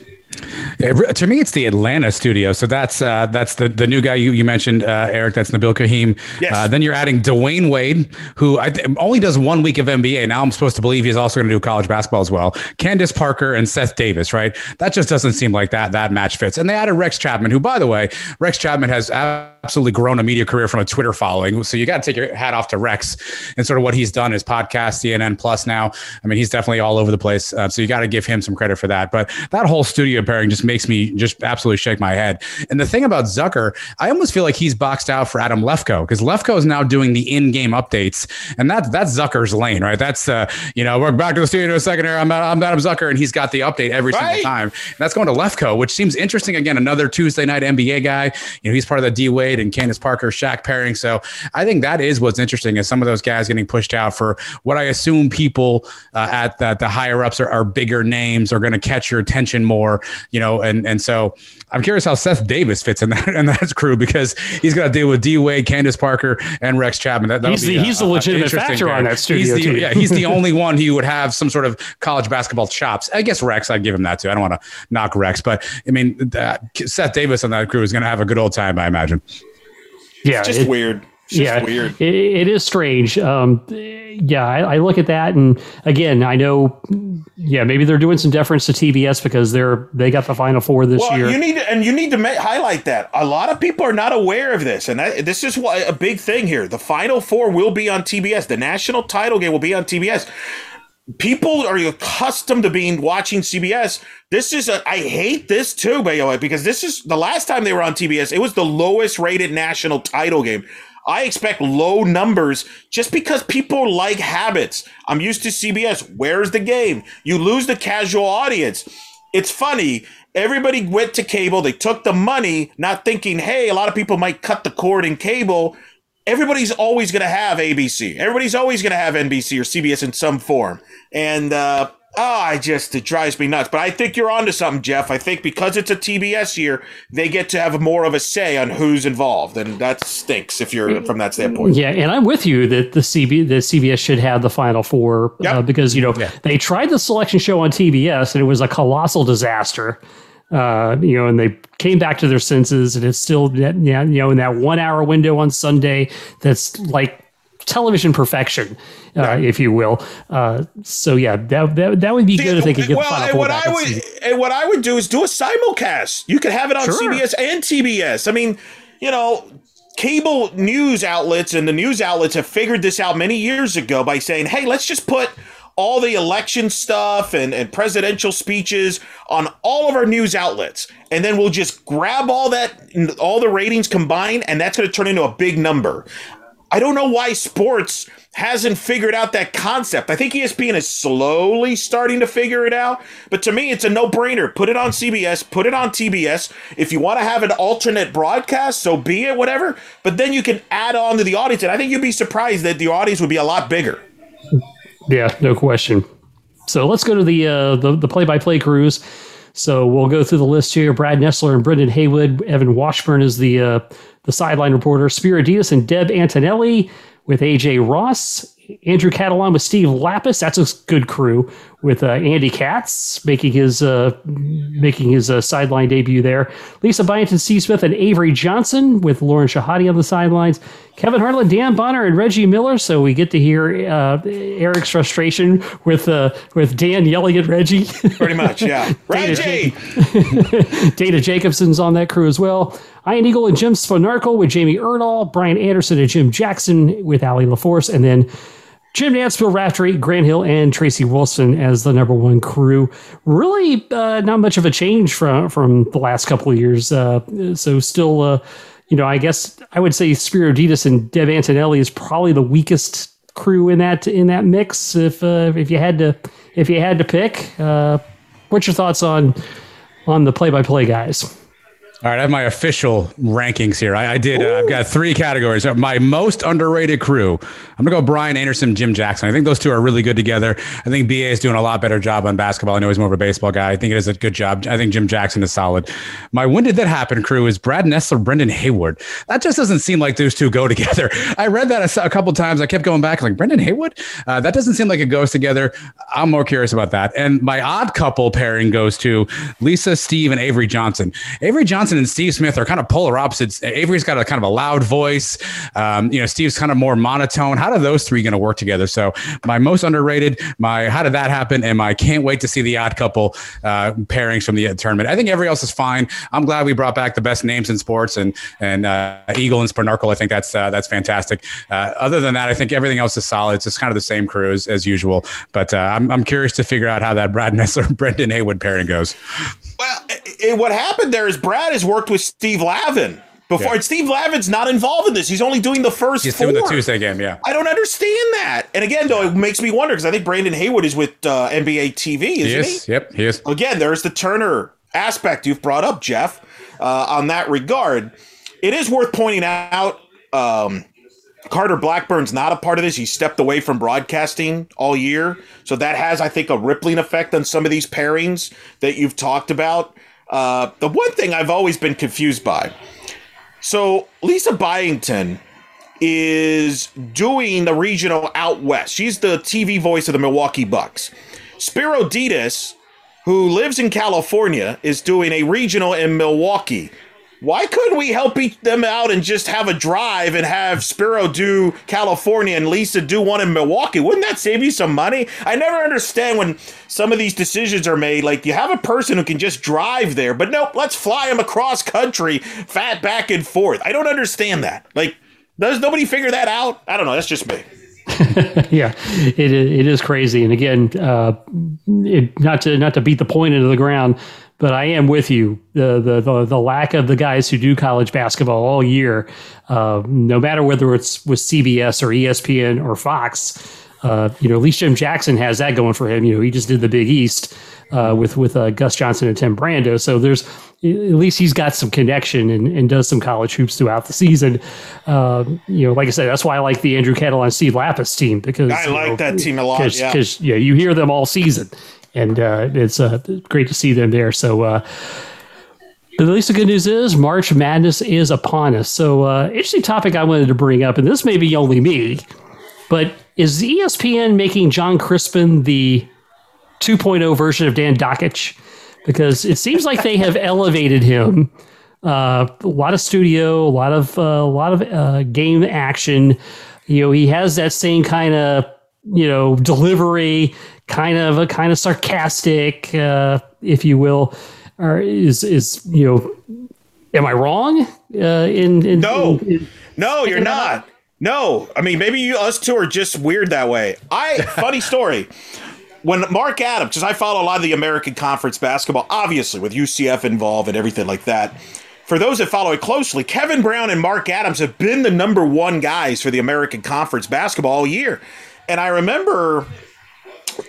Yeah, to me, it's the Atlanta studio. So that's uh, that's the, the new guy you, you mentioned, uh, Eric. That's Nabil Karim. Yes. Uh, then you're adding Dwyane Wade, who I th- only does one week of NBA. Now I'm supposed to believe he's also going to do college basketball as well. Candace Parker and Seth Davis, right? That just doesn't seem like that that match fits. And they added Rex Chapman, who, by the way, Rex Chapman has absolutely grown a media career from a Twitter following. So you got to take your hat off to Rex and sort of what he's done, his podcast, CNN Plus now. I mean, he's definitely all over the place. Uh, so you got to give him some credit for that. But that whole studio pairing just makes me just absolutely shake my head. And the thing about Zucker, I almost feel like he's boxed out for Adam Lefkoe because Lefkoe is now doing the in-game updates, and that's that's Zucker's lane, right? That's uh, you know, we're back to the studio in a second here. I'm, I'm Adam Zucker, and he's got the update every Right. single time. And that's going to Lefkoe, which seems interesting. Again, another Tuesday night NBA guy. You know, he's part of the D Wade and Candace Parker Shaq pairing. So I think that is what's interesting is some of those guys getting pushed out for what I assume people uh, at the, the higher ups are, are bigger names are going to catch your attention more. You know, and and so I'm curious how Seth Davis fits in that in that crew because he's got to deal with D Wade, Candace Parker, and Rex Chapman. That, that'll He's be, the- he's the uh, legitimate interesting factor pair. on that studio, He's the, too. yeah, he's the only one who would have some sort of college basketball chops. I guess Rex, I'd give him that too. I don't want to knock Rex, but I mean, uh, Seth Davis on that crew is going to have a good old time, I imagine. Yeah, Just it- weird. Yeah, weird. It, it is strange. Um, yeah, I, I look at that, and again, I know, yeah, maybe they're doing some deference to TBS because they're they got the Final Four this Well, year. you need to, and you need to ma- highlight that. A lot of people are not aware of this, and that, this is why a big thing here. The Final Four will be on TBS. The national title game will be on TBS. People are accustomed to being watching CBS. This is a. I hate this too, by the way, because this is the last time they were on TBS. It was the lowest rated national title game. I expect low numbers just because people like habits. I'm used to CBS. Where's the game? You lose the casual audience. It's funny. Everybody went to cable. They took the money, not thinking, hey, a lot of people might cut the cord in cable. Everybody's always going to have ABC. Everybody's always going to have NBC or CBS in some form. And, uh, oh, I just, it drives me nuts. But I think you're onto something, Jeff. I think because it's a TBS year, they get to have more of a say on who's involved. And that stinks if you're from that standpoint. Yeah, and I'm with you that the CB the CBS should have the Final Four uh, because you know they tried the selection show on TBS and it was a colossal disaster. Uh, you know, and they came back to their senses, and it's still yeah, you know in that one hour window on Sunday that's like television perfection, uh, if you will. Uh, so yeah, that, that that would be good if they could get well, the Final and what I would and what I would do is do a simulcast. You could have it on Sure. CBS and TBS. I mean, you know, cable news outlets and the news outlets have figured this out many years ago by saying, "Hey, let's just put all the election stuff and, and presidential speeches on all of our news outlets, and then we'll just grab all that, all the ratings combined, and that's going to turn into a big number." I don't know why sports hasn't figured out that concept. I think ESPN is slowly starting to figure it out, but to me, it's a no brainer. Put it on CBS, put it on TBS. If you want to have an alternate broadcast, so be it, whatever. But then you can add on to the audience, and I think you'd be surprised that the audience would be a lot bigger. Yeah, no question. So let's go to the uh, the the play by play crews. So we'll go through the list here. Brad Nessler and Brendan Haywood. Evan Washburn is the uh, the sideline reporter. Spero Dedes and Deb Antonelli with AJ Ross. Andrew Catalon with Steve Lappas. That's a good crew with uh, Andy Katz making his uh, making his uh, sideline debut there. Lisa Byington, C. Smith, and Avery Johnson with Lauren Shehadi on the sidelines. Kevin Harlan, Dan Bonner, and Reggie Miller. So we get to hear uh, Eric's frustration with uh, with Dan yelling at Reggie. Pretty much, yeah. Reggie! Dana Jacobson's on that crew as well. Ian Eagle and Jim Spanarkel with Jamie Erdahl, Brian Anderson and Jim Jackson with Allie LaForce, and then Jim Nantz, Bill Raftery, Grant Hill, and Tracy Wolfson as the number one crew. Really, uh, not much of a change from from the last couple of years. Uh, so still, uh, you know, I guess I would say Spero Dedes and Deb Antonelli is probably the weakest crew in that in that mix. If uh, if you had to if you had to pick, uh, what's your thoughts on on the play by play guys? All right, I have my official rankings here. I, I did. Uh, I've got three categories. Uh, My most underrated crew. I'm gonna go Brian Anderson, Jim Jackson. I think those two are really good together. I think BA is doing a lot better job on basketball. I know he's more of a baseball guy. I think it is a good job. I think Jim Jackson is solid. My when did that happen crew is Brad Nessler, Brendan Haywood. That just doesn't seem like those two go together. I read that a couple times. I kept going back like Brendan Haywood. Uh, that doesn't seem like it goes together. I'm more curious about that. And my odd couple pairing goes to Lisa, Steve, and Avery Johnson. Avery Johnson and Steve Smith are kind of polar opposites. Avery's got a kind of a loud voice. Um, you know, Steve's kind of more monotone. How are those three going to work together? So my most underrated, my how did that happen, and my can't wait to see the odd couple uh, pairings from the tournament. I think everybody else is fine. I'm glad we brought back the best names in sports and and uh, Eagle and Spanarkel. I think that's uh, that's fantastic. Uh, other than that, I think everything else is solid. It's just kind of the same crew as, as usual. But uh, I'm I'm curious to figure out how that Brad Nessler Brendan Haywood pairing goes. Well, i i what happened there is Brad has worked with Steve Lavin before, Yeah. and Steve Lavin's not involved in this. He's only doing the first He's four. doing the Tuesday game, yeah. I don't understand that. And again, though, it makes me wonder because I think Brendan Haywood is with uh, NBA TV, isn't He he? Yep, he is. Again, there's the Turner aspect you've brought up, Jeff, uh, on that regard. It is worth pointing out um, Carter Blackburn's not a part of this. He stepped away from broadcasting all year. So that has, I think, a rippling effect on some of these pairings that you've talked about. Uh, the one thing I've always been confused by so Lisa Byington is doing the regional out west. She's the TV voice of the Milwaukee Bucks. Spero Dedes, who lives in California, is doing a regional in Milwaukee. Why couldn't we help each them out and just have a drive and have Spero do California and Lisa do one in Milwaukee? Wouldn't that save you some money? I never understand when some of these decisions are made. Like you have a person who can just drive there, but nope, let's fly him across country, fat back and forth. I don't understand that. Like, does nobody figure that out? I don't know. That's just me. yeah, it is, it is crazy. And again, uh, it, not to not to beat the point into the ground, but I am with you. The the the, the lack of the guys who do college basketball all year, uh, no matter whether it's with CBS or ESPN or Fox. Uh, you know, at least Jim Jackson has that going for him. You know, he just did the Big East uh, with with uh, Gus Johnson and Tim Brando. So there's at least he's got some connection and, and does some college hoops throughout the season. Uh, you know, like I said, that's why I like the Andrew and Steve Lappas team because I like know, that team a lot, Cause, yeah. yeah, you hear them all season, and uh, it's uh, great to see them there. So. Uh, but at least the good news is March Madness is upon us. So, uh, interesting topic I wanted to bring up, and this may be only me, but is ESPN making Jon Crispin the 2.0 version of Dan Dakich? Because it seems like they have elevated him. Uh, a lot of studio, a lot of uh, a lot of uh, game action. You know, he has that same kind of you know delivery, kind of a kind of sarcastic, uh, if you will. Or is is you know, am I wrong? Uh, in, in No, in- in- no, you're not. No, I mean maybe you us two are just weird that way. I funny story. When Mark Adams, because I follow a lot of the American Conference basketball, obviously with UCF involved and everything like that. For those that follow it closely, Kevin Brown and Mark Adams have been the number one guys for the American Conference basketball all year. And I remember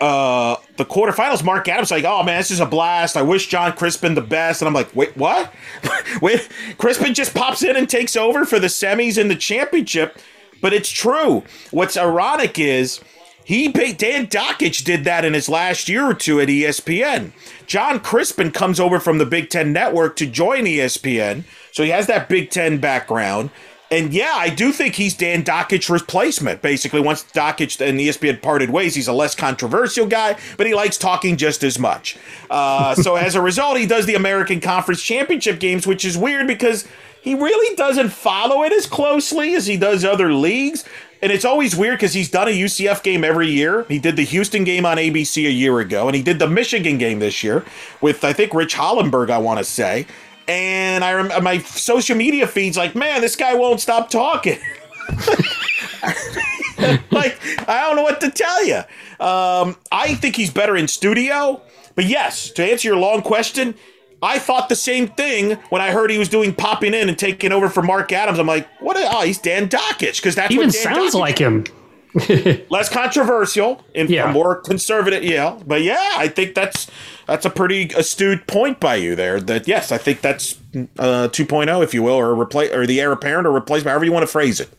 uh the quarterfinals mark adams like oh man this is a blast. I wish john crispin the best. And i'm like wait what? Wait crispin just pops in and takes over for the semis and the championship. But it's true. What's ironic is he dan Dakich did that in his last year or two at espn john crispin comes over from the big ten network to join espn so he has that big ten background and yeah, I do think he's Dan Dakich's replacement. Basically, once Dockich and ESPN parted ways, he's a less controversial guy, but he likes talking just as much. Uh, so as a result, he does the American Conference Championship games, which is weird because he really doesn't follow it as closely as he does other leagues. And it's always weird because he's done a UCF game every year. He did the Houston game on ABC a year ago, and he did the Michigan game this year with, I think, Rich Hollenberg, I want to say. And I rem- my social media feed's like, man, this guy won't stop talking. like, I don't know what to tell you. Um, I think he's better in studio. But yes, to answer your long question, I thought the same thing when I heard he was doing popping in and taking over for Mark Adams. I'm like, what? Oh, he's Dan Dakich because that even what Dan sounds Dakich- like him. less controversial and Yeah. more conservative. Yeah, but yeah, I think that's that's a pretty astute point by you there. That yes, I think that's uh, 2.0, if you will, or replace or the heir apparent or replacement, however you want to phrase it.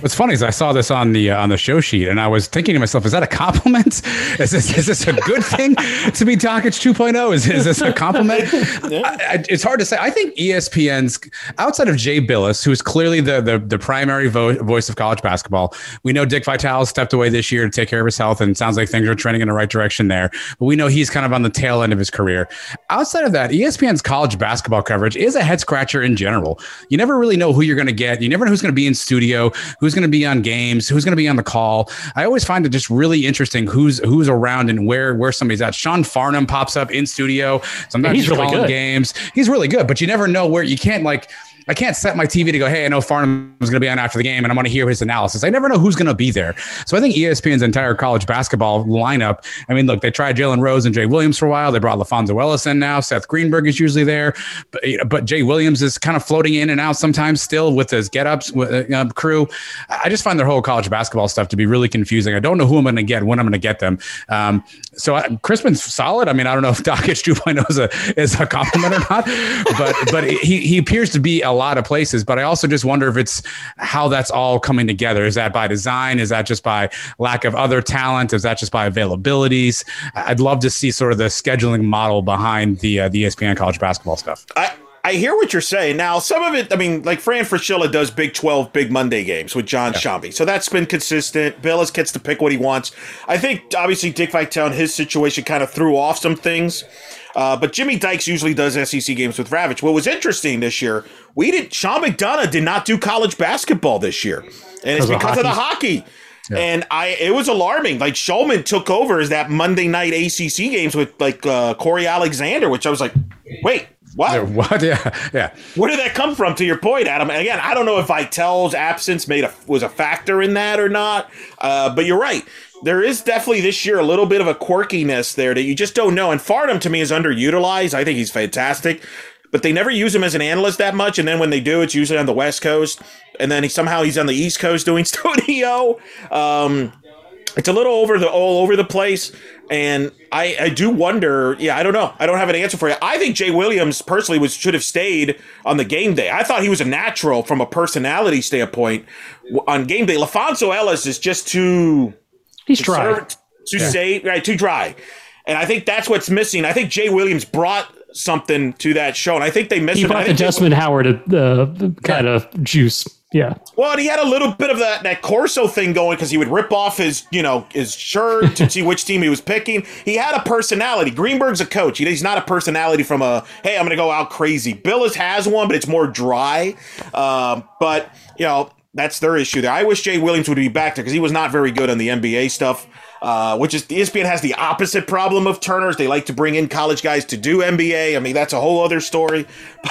What's funny is I saw this on the uh, on the show sheet, and I was thinking to myself, "Is that a compliment? Is this is this a good thing to be Dakich 2.0? Is, is this a compliment?" I, I, it's hard to say. I think ESPN's outside of Jay Bilas, who is clearly the the, the primary vo- voice of college basketball. We know Dick Vitale stepped away this year to take care of his health, and it sounds like things are trending in the right direction there. But we know he's kind of on the tail end of his career. Outside of that, ESPN's college basketball coverage is a head scratcher in general. You never really know who you're going to get. You never know who's going to be in studio, who's going to be on games, who's going to be on the call. I always find it just really interesting who's who's around and where where somebody's at. Sean Farnham pops up in studio. Sometimes He's he's really calling good. games. He's really good, but you never know where you can't like. I can't set my TV to go, hey, I know Farnham is going to be on after the game and I want to hear his analysis. I never know who's going to be there. So I think ESPN's entire college basketball lineup. I mean, look, they tried Jalen Rose and Jay Williams for a while. They brought LaPhonso Ellis in now. Seth Greenberg is usually there. But, but Jay Williams is kind of floating in and out sometimes still with his get ups uh, crew. I just find their whole college basketball stuff to be really confusing. I don't know who I'm going to get, when I'm going to get them. Um, so I, Crispin's solid. I mean, I don't know if Dakich 2.0 is a, is a compliment or not, but, but he, he appears to be a lot of places. But I also just wonder if it's how that's all coming together. Is that by design? Is that just by lack of other talent? Is that just by availabilities? I'd love to see sort of the scheduling model behind the uh, the ESPN college basketball stuff. I I hear what you're saying. Now, some of it, I mean, like Fran Fraschilla does Big 12, Big Monday games with Jon Sciambi. So that's been consistent. Bilas gets to pick what he wants. I think, obviously, Dick Vitale and his situation kind of threw off some things. Uh, but Jimmy Dykes usually does SEC games with Ravech. What was interesting this year, we did, Sean McDonough did not do college basketball this year. And it's Because of of the hockey. And I, it was alarming. Like Shulman took over as that Monday night ACC games with like uh, Cory Alexander, which I was like, wait, what? What? Yeah, yeah. Where did that come from? To your point, Adam. And again, I don't know if Vitale's absence made a was a factor in that or not. Uh, but you're right. There is definitely this year a little bit of a quirkiness there that you just don't know. And Farnham to me is underutilized. I think he's fantastic, but they never use him as an analyst that much. And then when they do, it's usually on the West Coast. And then he somehow he's on the East Coast doing studio. Um, it's a little over the all over the place and I, I do wonder yeah i don't know. I don't have an answer for you. I think jay williams personally was should have stayed on the game day. I thought he was a natural from a personality standpoint on game day. LaPhonso ellis is just too He's dry. conserv- too safe right too dry. And i think that's what's missing. I think jay williams brought something to that show and i think they missed He brought the Desmond Howard uh, kind of juice. Yeah. Well, and he had a little bit of that that Corso thing going because he would rip off his you know his shirt to see which team he was picking. He had a personality. Greenberg's a coach. He's not a personality from a hey I'm going to go out crazy. Bilas has one, but it's more dry. Um, but you know that's their issue there. I wish Jay Williams would be back there because he was not very good on the NBA stuff. Uh, which is ESPN has the opposite problem of Turners. They like to bring in college guys to do NBA. I mean, that's a whole other story.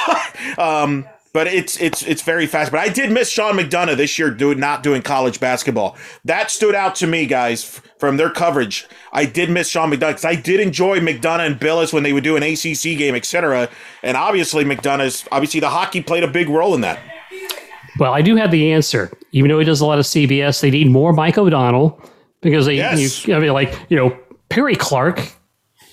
um, but it's it's it's very fast. But I did miss Sean McDonough this year doing not doing college basketball. That stood out to me, guys, from their coverage. I did miss Sean McDonough because I did enjoy McDonough and Bilas when they would do an ACC game, etc. And obviously, McDonough's obviously the hockey played a big role in that. Well, I do have the answer. Even though he does a lot of CBS, they need more Mike O'Donnell because they, Yes. you, I mean, like, you know, Perry Clark,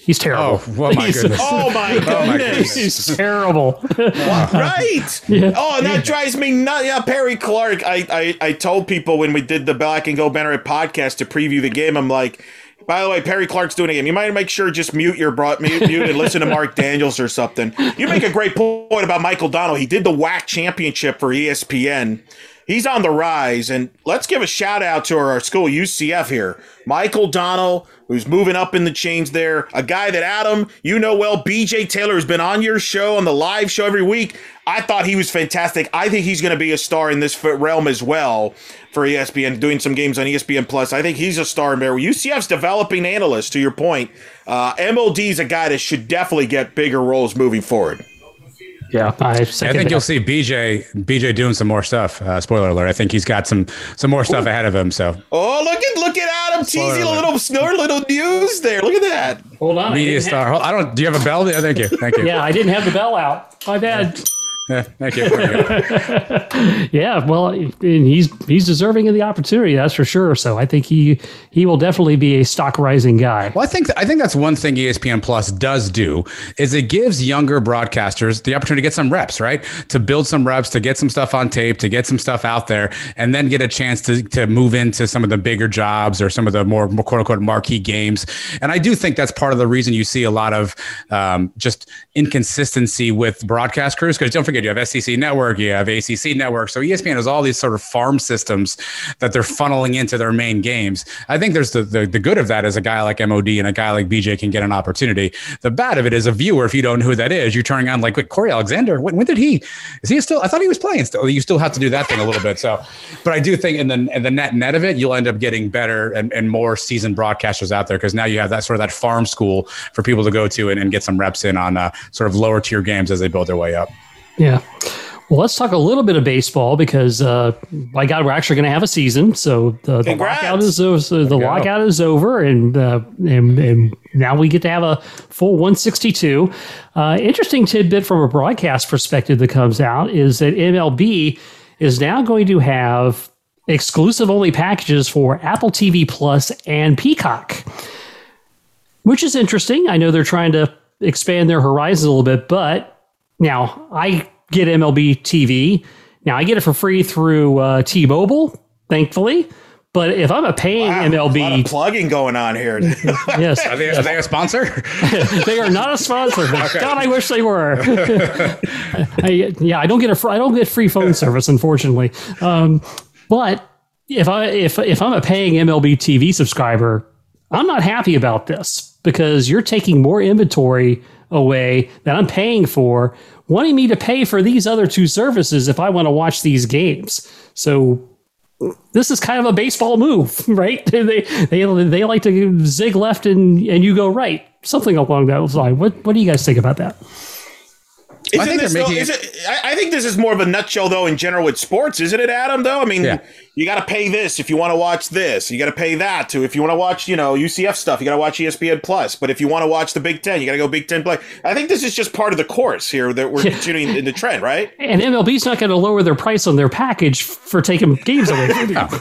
he's terrible. Oh, well, my He's- goodness. Oh my goodness! He's terrible. right. Oh, and that drives me nuts. Yeah, Perry Clark. I, I I told people when we did the Black and Go Banner podcast to preview the game, I'm like, by the way, Perry Clark's doing a game. You might make sure just mute your bro- mute, mute and listen to Mark Daniels or something. You make a great point about Michael Donnell. He did the WAC championship for ESPN. He's on the rise, and let's give a shout out to our school UCF here, Michael Donnell, who's moving up in the chains there. A guy that Adam, you know well, BJ Taylor has been on your show on the live show every week. I thought he was fantastic. I think he's going to be a star in this realm as well for ESPN, doing some games on ESPN Plus. I think he's a star in there. UCF's developing analysts. To your point, uh, MLD is a guy that should definitely get bigger roles moving forward. Yeah, I, I think that. you'll see BJ BJ doing some more stuff. Uh, spoiler alert! I think he's got some some more stuff ahead of him. So Oh, look at look at Adam teasing a little snore, little news there. Look at that. Hold on. Media didn't have- star. Hold- I don't. Do you have a bell? Yeah, thank you. Thank you. yeah, I didn't have the bell out. My bad. Yeah, thank you. yeah, well, he's he's deserving of the opportunity, that's for sure. So I think he he will definitely be a stock rising guy. Well, I think I think that's one thing ESPN Plus does do is it gives younger broadcasters the opportunity to get some reps, right? To build some reps, to get some stuff on tape, to get some stuff out there, and then get a chance to to move into some of the bigger jobs or some of the more quote unquote marquee games. And I do think that's part of the reason you see a lot of um, just inconsistency with broadcast crews because don't forget you have SEC Network, you have ACC Network, so ESPN has all these sort of farm systems that they're funneling into their main games. I think there's the, the the good of that is a guy like MOD and a guy like BJ can get an opportunity. The bad of it is a viewer, if you don't know who that is, you're turning on like, wait, Cory Alexander, when, when did he? Is he still? I thought he was playing still. You still have to do that thing a little bit. So, but I do think in the in the net net of it, you'll end up getting better and, and more seasoned broadcasters out there because now you have that sort of that farm school for people to go to and, and get some reps in on uh, sort of lower tier games as they build their way up. Yeah. Well, let's talk a little bit of baseball because, uh, by God, we're actually going to have a season. So the, the lockout is uh, so the lockout is over, and, uh, and and now we get to have a full 162. Uh, interesting tidbit from a broadcast perspective that comes out is that MLB is now going to have exclusive only packages for Apple TV Plus and Peacock, which is interesting. I know they're trying to expand their horizons a little bit, but now, I get MLB TV. Now, I get it for free through uh, T Mobile, thankfully. But if I'm a paying wow, MLB, a plugging going on here. yes, are they, are they, a sponsor? they are not a sponsor. But okay. God, I wish they were. I, yeah, I don't get a fr- I don't get free phone service, unfortunately. Um, but if I if if I'm a paying MLB TV subscriber, I'm not happy about this because you're taking more inventory away that I'm paying for, wanting me to pay for these other two services if I want to watch these games. So this is kind of a baseball move, right? they they they like to zig left and and you go right, something along that line. What what do you guys think about that? Isn't I think they're making. Though, is it, I think this is more of a nutshell, though, in general with sports, isn't it, Adam? Though, I mean, yeah. you got to pay this if you want to watch this. You got to pay that too if you want to watch, you know, UCF stuff. You got to watch ESPN Plus. But if you want to watch the Big Ten, you got to go Big Ten Play. I think this is just part of the course here that we're continuing in the trend, right? And MLB's not going to lower their price on their package for taking games away from you.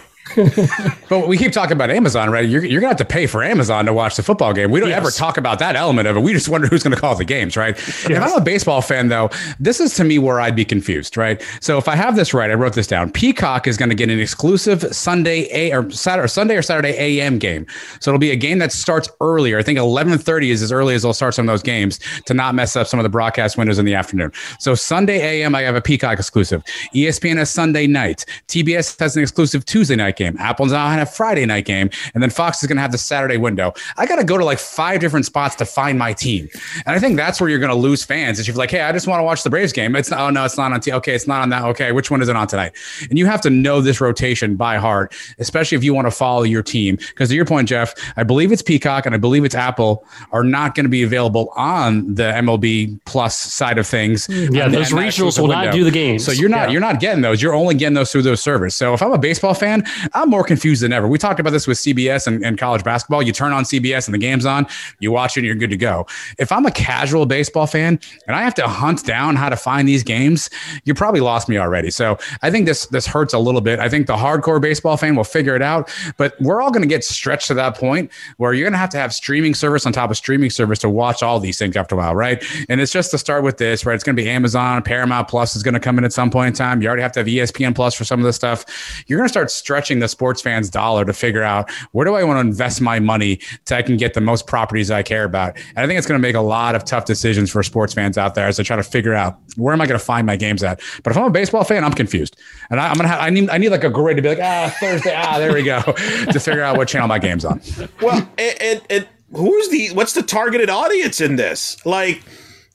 But we keep talking about Amazon, right? You're, you're going to have to pay for Amazon to watch the football game. We don't yes. ever talk about that element of it. We just wonder who's going to call the games, right? Yes. If I'm a baseball fan, though, this is to me where I'd be confused, right? So if I have this right, I wrote this down. Peacock is going to get an exclusive Sunday a or Saturday, or Sunday or Saturday AM game. So it'll be a game that starts earlier. I think 11:30 is as early as they'll start some of those games to not mess up some of the broadcast windows in the afternoon. So Sunday AM, I have a Peacock exclusive. ESPN has Sunday night. TBS has an exclusive Tuesday night game. Apple's now have a Friday night game, and then Fox is going to have the Saturday window. I got to go to like five different spots to find my team, and I think that's where you're going to lose fans. Is you're like, hey, I just want to watch the Braves game. It's not, oh no, it's not on. T- okay, it's not on that. Okay, which one is it on tonight? And you have to know this rotation by heart, especially if you want to follow your team. Because to your point, Jeff, I believe it's Peacock and I believe it's Apple are not going to be available on the MLB Plus side of things. Mm, yeah, and, those and regionals will window. not do the games. So you're not yeah. you're not getting those. You're only getting those through those servers. So if I'm a baseball fan, I'm more confused than ever. We talked about this with CBS and, and, college basketball. You turn on CBS and the game's on, you watch it and you're good to go. If I'm a casual baseball fan and I have to hunt down how to find these games, you probably lost me already. So I think this this hurts a little bit. I think the hardcore baseball fan will figure it out, but we're all going to get stretched to that point where you're going to have to have streaming service on top of streaming service to watch all these things after a while, right? And it's just to start with this, right? It's going to be Amazon, Paramount Plus is going to come in at some point in time. You already have to have ESPN Plus for some of this stuff. You're going to start stretching the sports fans' dollar to figure out where do I want to invest my money so I can get the most properties I care about. And I think it's going to make a lot of tough decisions for sports fans out there as they try to figure out where am I going to find my games at. But if I'm a baseball fan, I'm confused, and I, am gonna have I need I need like a grid to be like ah Thursday ah there we go to figure out what channel my game's on. Well, it, it, it who's the what's the targeted audience in this? Like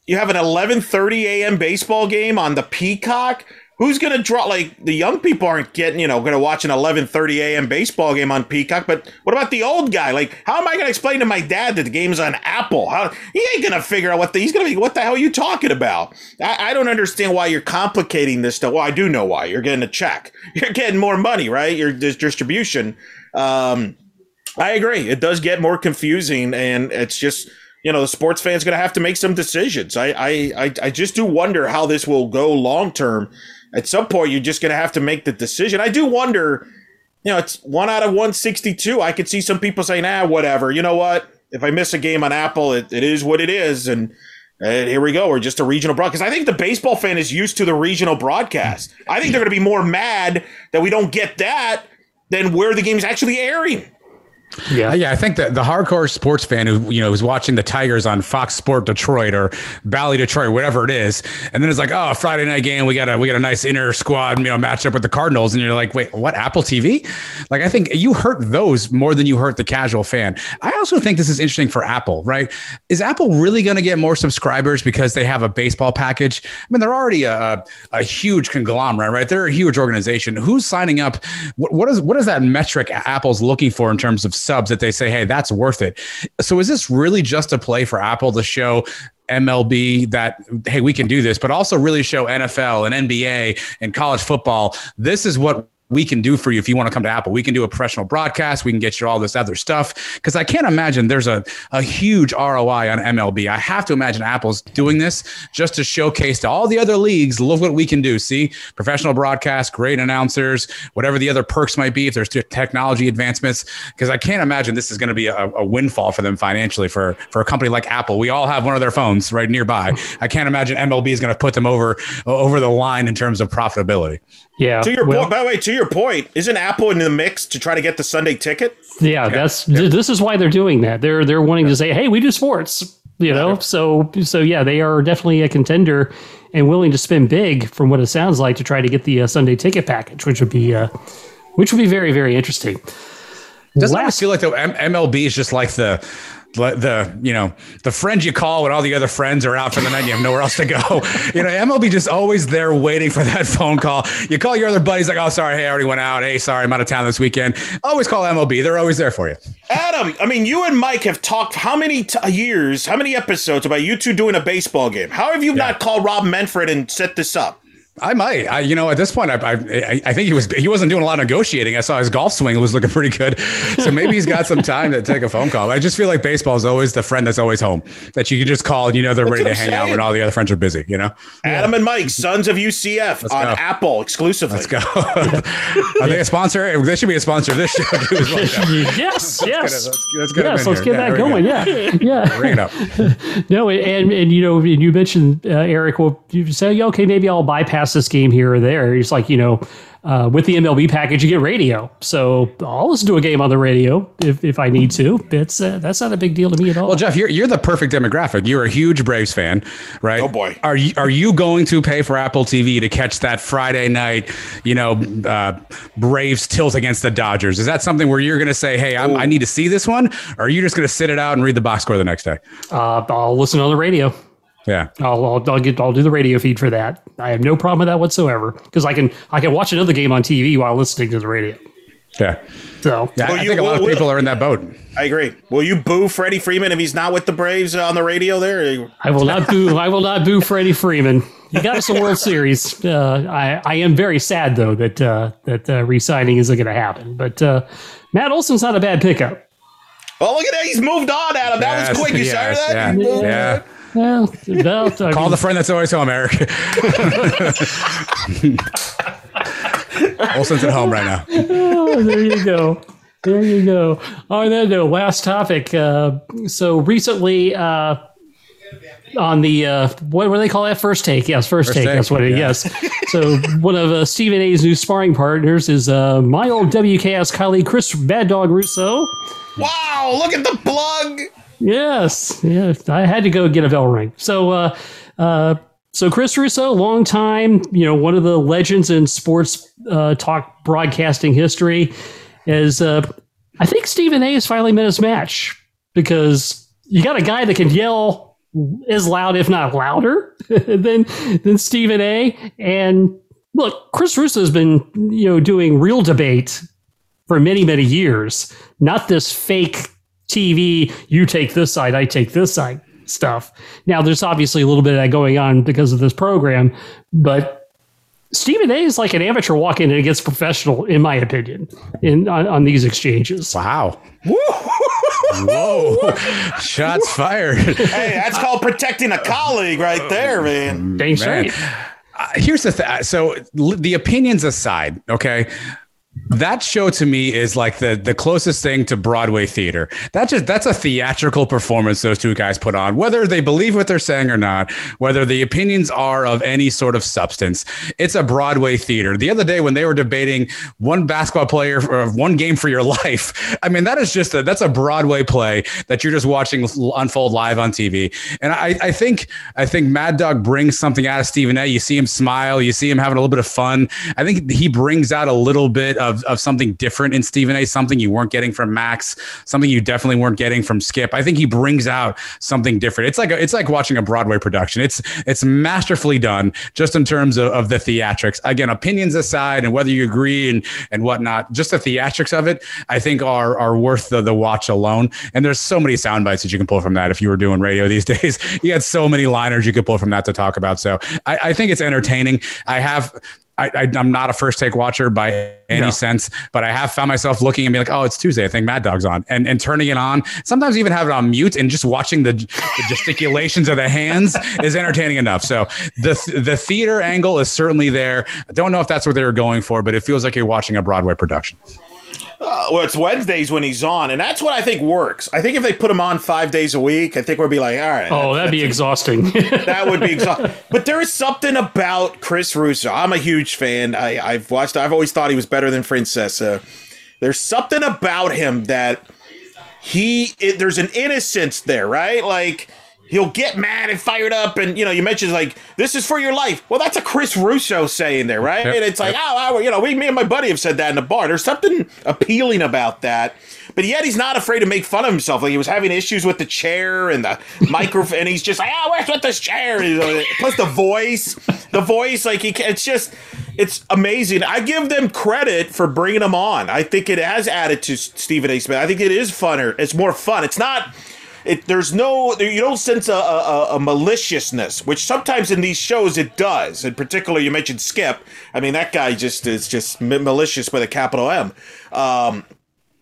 you have an 11:30 a.m. baseball game on the Peacock who's going to draw like the young people aren't getting you know going to watch an 11:30 a.m. baseball game on Peacock but what about the old guy? Like how am I going to explain to my dad that the game's on Apple? How he ain't going to figure out what the, he's going to be what the hell are you talking about? I, I, don't understand why you're complicating this stuff. Well I do know why. You're getting a check. You're getting more money right? Your distribution. Um I agree. It does get more confusing and it's just you know the sports fan's going to have to make some decisions. I, I I I just do wonder how this will go long term. At some point, you're just going to have to make the decision. I do wonder. You know, it's one out of 162. I could see some people saying, "Ah, whatever." You know what? If I miss a game on Apple, it, it is what it is, and and here we go. We're just a regional broadcast. I think the baseball fan is used to the regional broadcast. I think they're going to be more mad that we don't get that than where the game is actually airing. Yeah, uh, yeah. I think that the hardcore sports fan who you know is watching the Tigers on Fox Sport Detroit or Bally Detroit, whatever it is, and then it's like, oh, Friday night game, we got a we got a nice inner squad, you know, match up with the Cardinals, and you're like, wait, what? Apple TV? Like, I think you hurt those more than you hurt the casual fan. I also think this is interesting for Apple, right? Is Apple really going to get more subscribers because they have a baseball package? I mean, they're already a, a huge conglomerate, right? They're a huge organization. Who's signing up? What, what is what is that metric Apple's looking for in terms of subs that they say, hey, that's worth it. So is this really just a play for Apple to show MLB that hey we can do this, but also really show NFL and NBA and college football. This is what we can do for you if you want to come to Apple. We can do a professional broadcast. We can get you all this other stuff. Because I can't imagine there's a, a huge ROI on MLB. I have to imagine Apple's doing this just to showcase to all the other leagues, look what we can do. See, professional broadcast, great announcers, whatever the other perks might be, if there's technology advancements. Because I can't imagine this is going to be a, a, windfall for them financially for, for a company like Apple. We all have one of their phones right nearby. I can't imagine MLB is going to put them over over the line in terms of profitability. Yeah. To your well, point, by the way, to your point, isn't Apple in the mix to try to get the Sunday ticket? Yeah, yeah. that's yeah. this is why they're doing that. They're they're wanting to say, "Hey, we do sports." You know, so so yeah, they are definitely a contender and willing to spend big, from what it sounds like, to try to get the uh, Sunday ticket package, which would be uh, which would be very very interesting. Doesn't Last, it feel like the MLB is just like the the you know the friend you call when all the other friends are out for the night and you have nowhere else to go. you know, MLB just always there waiting for that phone call. You call your other buddies like, oh sorry, hey, I already went out. Hey, sorry, I'm out of town this weekend. Always call MLB. They're always there for you. Adam, I mean, you and Mike have talked how many t- years, how many episodes about you two doing a baseball game? How have you yeah. not called Rob Manfred and set this up? I might. I, you know, at this point, I, I, I think he was he wasn't doing a lot of negotiating. I saw his golf swing was looking pretty good, so maybe he's got some time to take a phone call. I just feel like baseball is always the friend that's always home that you can just call and you know they're that's ready to hang saying. out when all the other friends are busy. You know, Adam and Mike, Sons of UCF Let's on go. Apple exclusively. Let's go. are they a sponsor? They should be a sponsor of this show too. yes, yes, let's, get, yes. Let's get that going. Yeah, yeah. Bring it up. no, and and you know, and you mentioned uh, Eric. Well, you say okay, maybe I'll bypass pass this game here or there. It's like, you know, uh, with the MLB package, you get radio. So I'll listen to a game on the radio if, if I need to. It's uh, that's not a big deal to me at all. Well, Jeff, you're you're the perfect demographic. You're a huge Braves fan, right? Oh boy, are you are you going to pay for Apple TV to catch that Friday night, you know, uh, Braves tilt against the Dodgers? Is that something where you're going to say, hey, i need to see this one, or are you just going to sit it out and read the box score the next day? Uh, I'll listen on the radio. Yeah, I'll, I'll, I'll get I'll do the radio feed for that. I have no problem with that whatsoever because I can I can watch another game on TV while listening to the radio. Yeah. So yeah, well, I you, think a lot well, of people are in that boat. I agree. Will you boo Freddie Freeman if he's not with the Braves on the radio? There, I will not boo. I will not boo Freddie Freeman. He got us a World Series. Uh, I I am very sad though that uh, that uh, re-signing isn't going to happen. But uh, Matt Olson's not a bad pickup. Oh, look at that! He's moved on, Adam. That yes, was quick. You yes, saw that? Yeah. yeah. Well, that, Call mean, the friend that's always home, Eric. Olson's at home right now. Oh, there you go. There you go. Oh, no, no. Last topic. Uh, so recently, uh, on the uh, what do they call that? First take. Yes, first, first take. take. That's what it. Yeah. Yes. so one of uh, Stephen A's new sparring partners is uh, my old WKS colleague Chris Mad Dog Russo. Wow! Look at the plug. Yes, yes. I had to go get a bell ring. So, uh, uh, so Chris Russo, long time, you know, one of the legends in sports uh, talk broadcasting history, is uh, I think Stephen A. has finally met his match because you got a guy that can yell as loud, if not louder, than than Stephen A. And look, Chris Russo has been you know doing real debate for many many years, not this fake TV, you take this side, I take this side stuff. Now, there's obviously a little bit of that going on because of this program, but Stephen A is like an amateur walking in against professional, in my opinion, in on, on these exchanges. Wow. Whoa. Shots fired. Hey, that's called protecting a colleague right there, man. Dang straight. Uh, here's the thing. So l- the opinions aside, okay. That show to me is like the the closest thing to Broadway theater. That just that's a theatrical performance those two guys put on. Whether they believe what they're saying or not, whether the opinions are of any sort of substance, it's a Broadway theater. The other day when they were debating one basketball player or uh, one game for your life, I mean that is just a that's a Broadway play that you're just watching unfold live on TV. And I, I think I think Mad Dog brings something out of Stephen A. You see him smile, you see him having a little bit of fun. I think he brings out a little bit of, of something different in Stephen A. Something you weren't getting from Max, something you definitely weren't getting from Skip. I think he brings out something different. It's like a, it's like watching a Broadway production. It's it's masterfully done, just in terms of, of the theatrics. Again, opinions aside, and whether you agree and and whatnot, just the theatrics of it, I think are are worth the the watch alone. And there's so many sound bites that you can pull from that. If you were doing radio these days, you had so many liners you could pull from that to talk about. So I, I think it's entertaining. I have I, am not a first take watcher by any no. sense, but I have found myself looking and be like, oh, it's Tuesday. I think Mad Dog's on, and and turning it on. Sometimes even have it on mute and just watching the, the gesticulations of the hands is entertaining enough. So the the theater angle is certainly there. I don't know if that's what they were going for, but it feels like you're watching a Broadway production. Uh, well, it's Wednesdays when he's on, and that's what I think works. I think if they put him on five days a week, I think we'd be like, all right. Oh, that'd be exhausting. that would be exhausting. But there is something about Chris Russo. I'm a huge fan. I, I've watched. I've always thought he was better than Francesa. There's something about him that he. It, there's an innocence there, right? Like he'll get mad and fired up and you know you mentioned like this is for your life. Well that's a chris russo saying there right? Yep, and it's like yep. oh you know we me and my buddy have said that in the bar. There's something appealing about that. But yet he's not afraid to make fun of himself. Like he was having issues with the chair and the microphone and he's just like oh where's with this chair? Plus the voice the voice like he it's just it's amazing. I give them credit for bringing him on. I think it has added to stephen a. Smith. I think it is funner. It's more fun. It's not it, there's no you don't sense a, a, a, maliciousness, which sometimes in these shows it does. In particular, you mentioned Skip. I mean, that guy just is just malicious with a capital M. Um,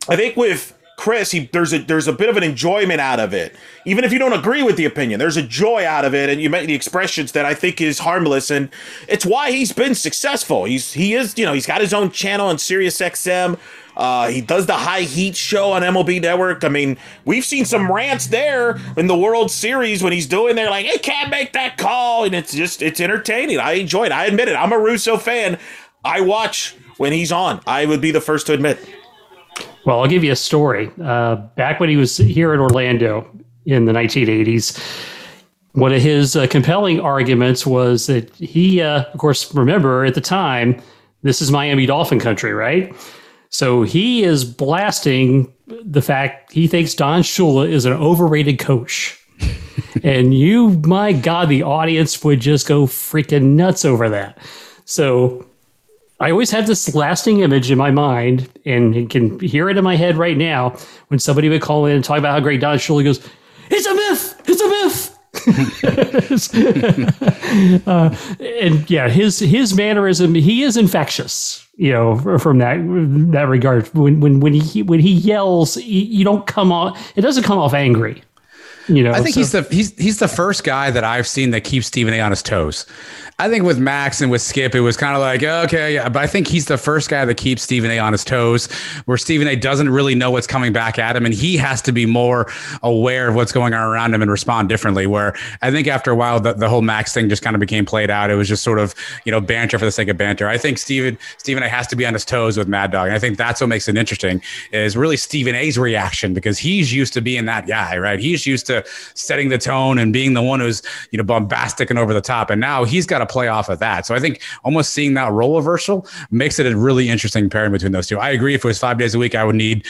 I think with Chris, he there's a there's a bit of an enjoyment out of it, even if you don't agree with the opinion. There's a joy out of it, and you make the expressions that I think is harmless, and it's why he's been successful. He's he is you know he's got his own channel on Sirius XM. Uh, he does the high heat show on MLB Network. I mean, we've seen some rants there in the World Series when he's doing there, like, "He can't make that call," and it's just it's entertaining. I enjoy it. I admit it. I'm a Russo fan. I watch when he's on. I would be the first to admit. Well, I'll give you a story. Uh, back when he was here in Orlando in the 1980s, one of his uh, compelling arguments was that he, uh, of course, remember at the time, this is Miami Dolphin country, right? So he is blasting the fact he thinks Don Shula is an overrated coach. and you, my God, the audience would just go freaking nuts over that. So I always have this lasting image in my mind and can hear it in my head right now when somebody would call in and talk about how great Don Shula goes, It's a myth! It's a myth! uh, and yeah, his his mannerism, he is infectious you know, from that that regard. When when when he when he yells, you don't come off. It doesn't come off angry. You know, I think so. he's the he's he's the first guy that I've seen that keeps Stephen A. on his toes. I think with Max and with Skip, it was kind of like, okay, yeah, but I think he's the first guy that keeps Stephen A on his toes, where Stephen A doesn't really know what's coming back at him, and he has to be more aware of what's going on around him and respond differently. Where I think after a while, the, the whole Max thing just kind of became played out. It was just sort of, you know, banter for the sake of banter. I think Stephen Stephen A has to be on his toes with Mad Dog. And I think that's what makes it interesting is really Stephen A's reaction because he's used to being that guy, right? He's used to setting the tone and being the one who's, you know, bombastic and over the top. And now he's got to play off of that. So I think almost seeing that role reversal makes it a really interesting pairing between those two. I agree. If it was five days a week, I would need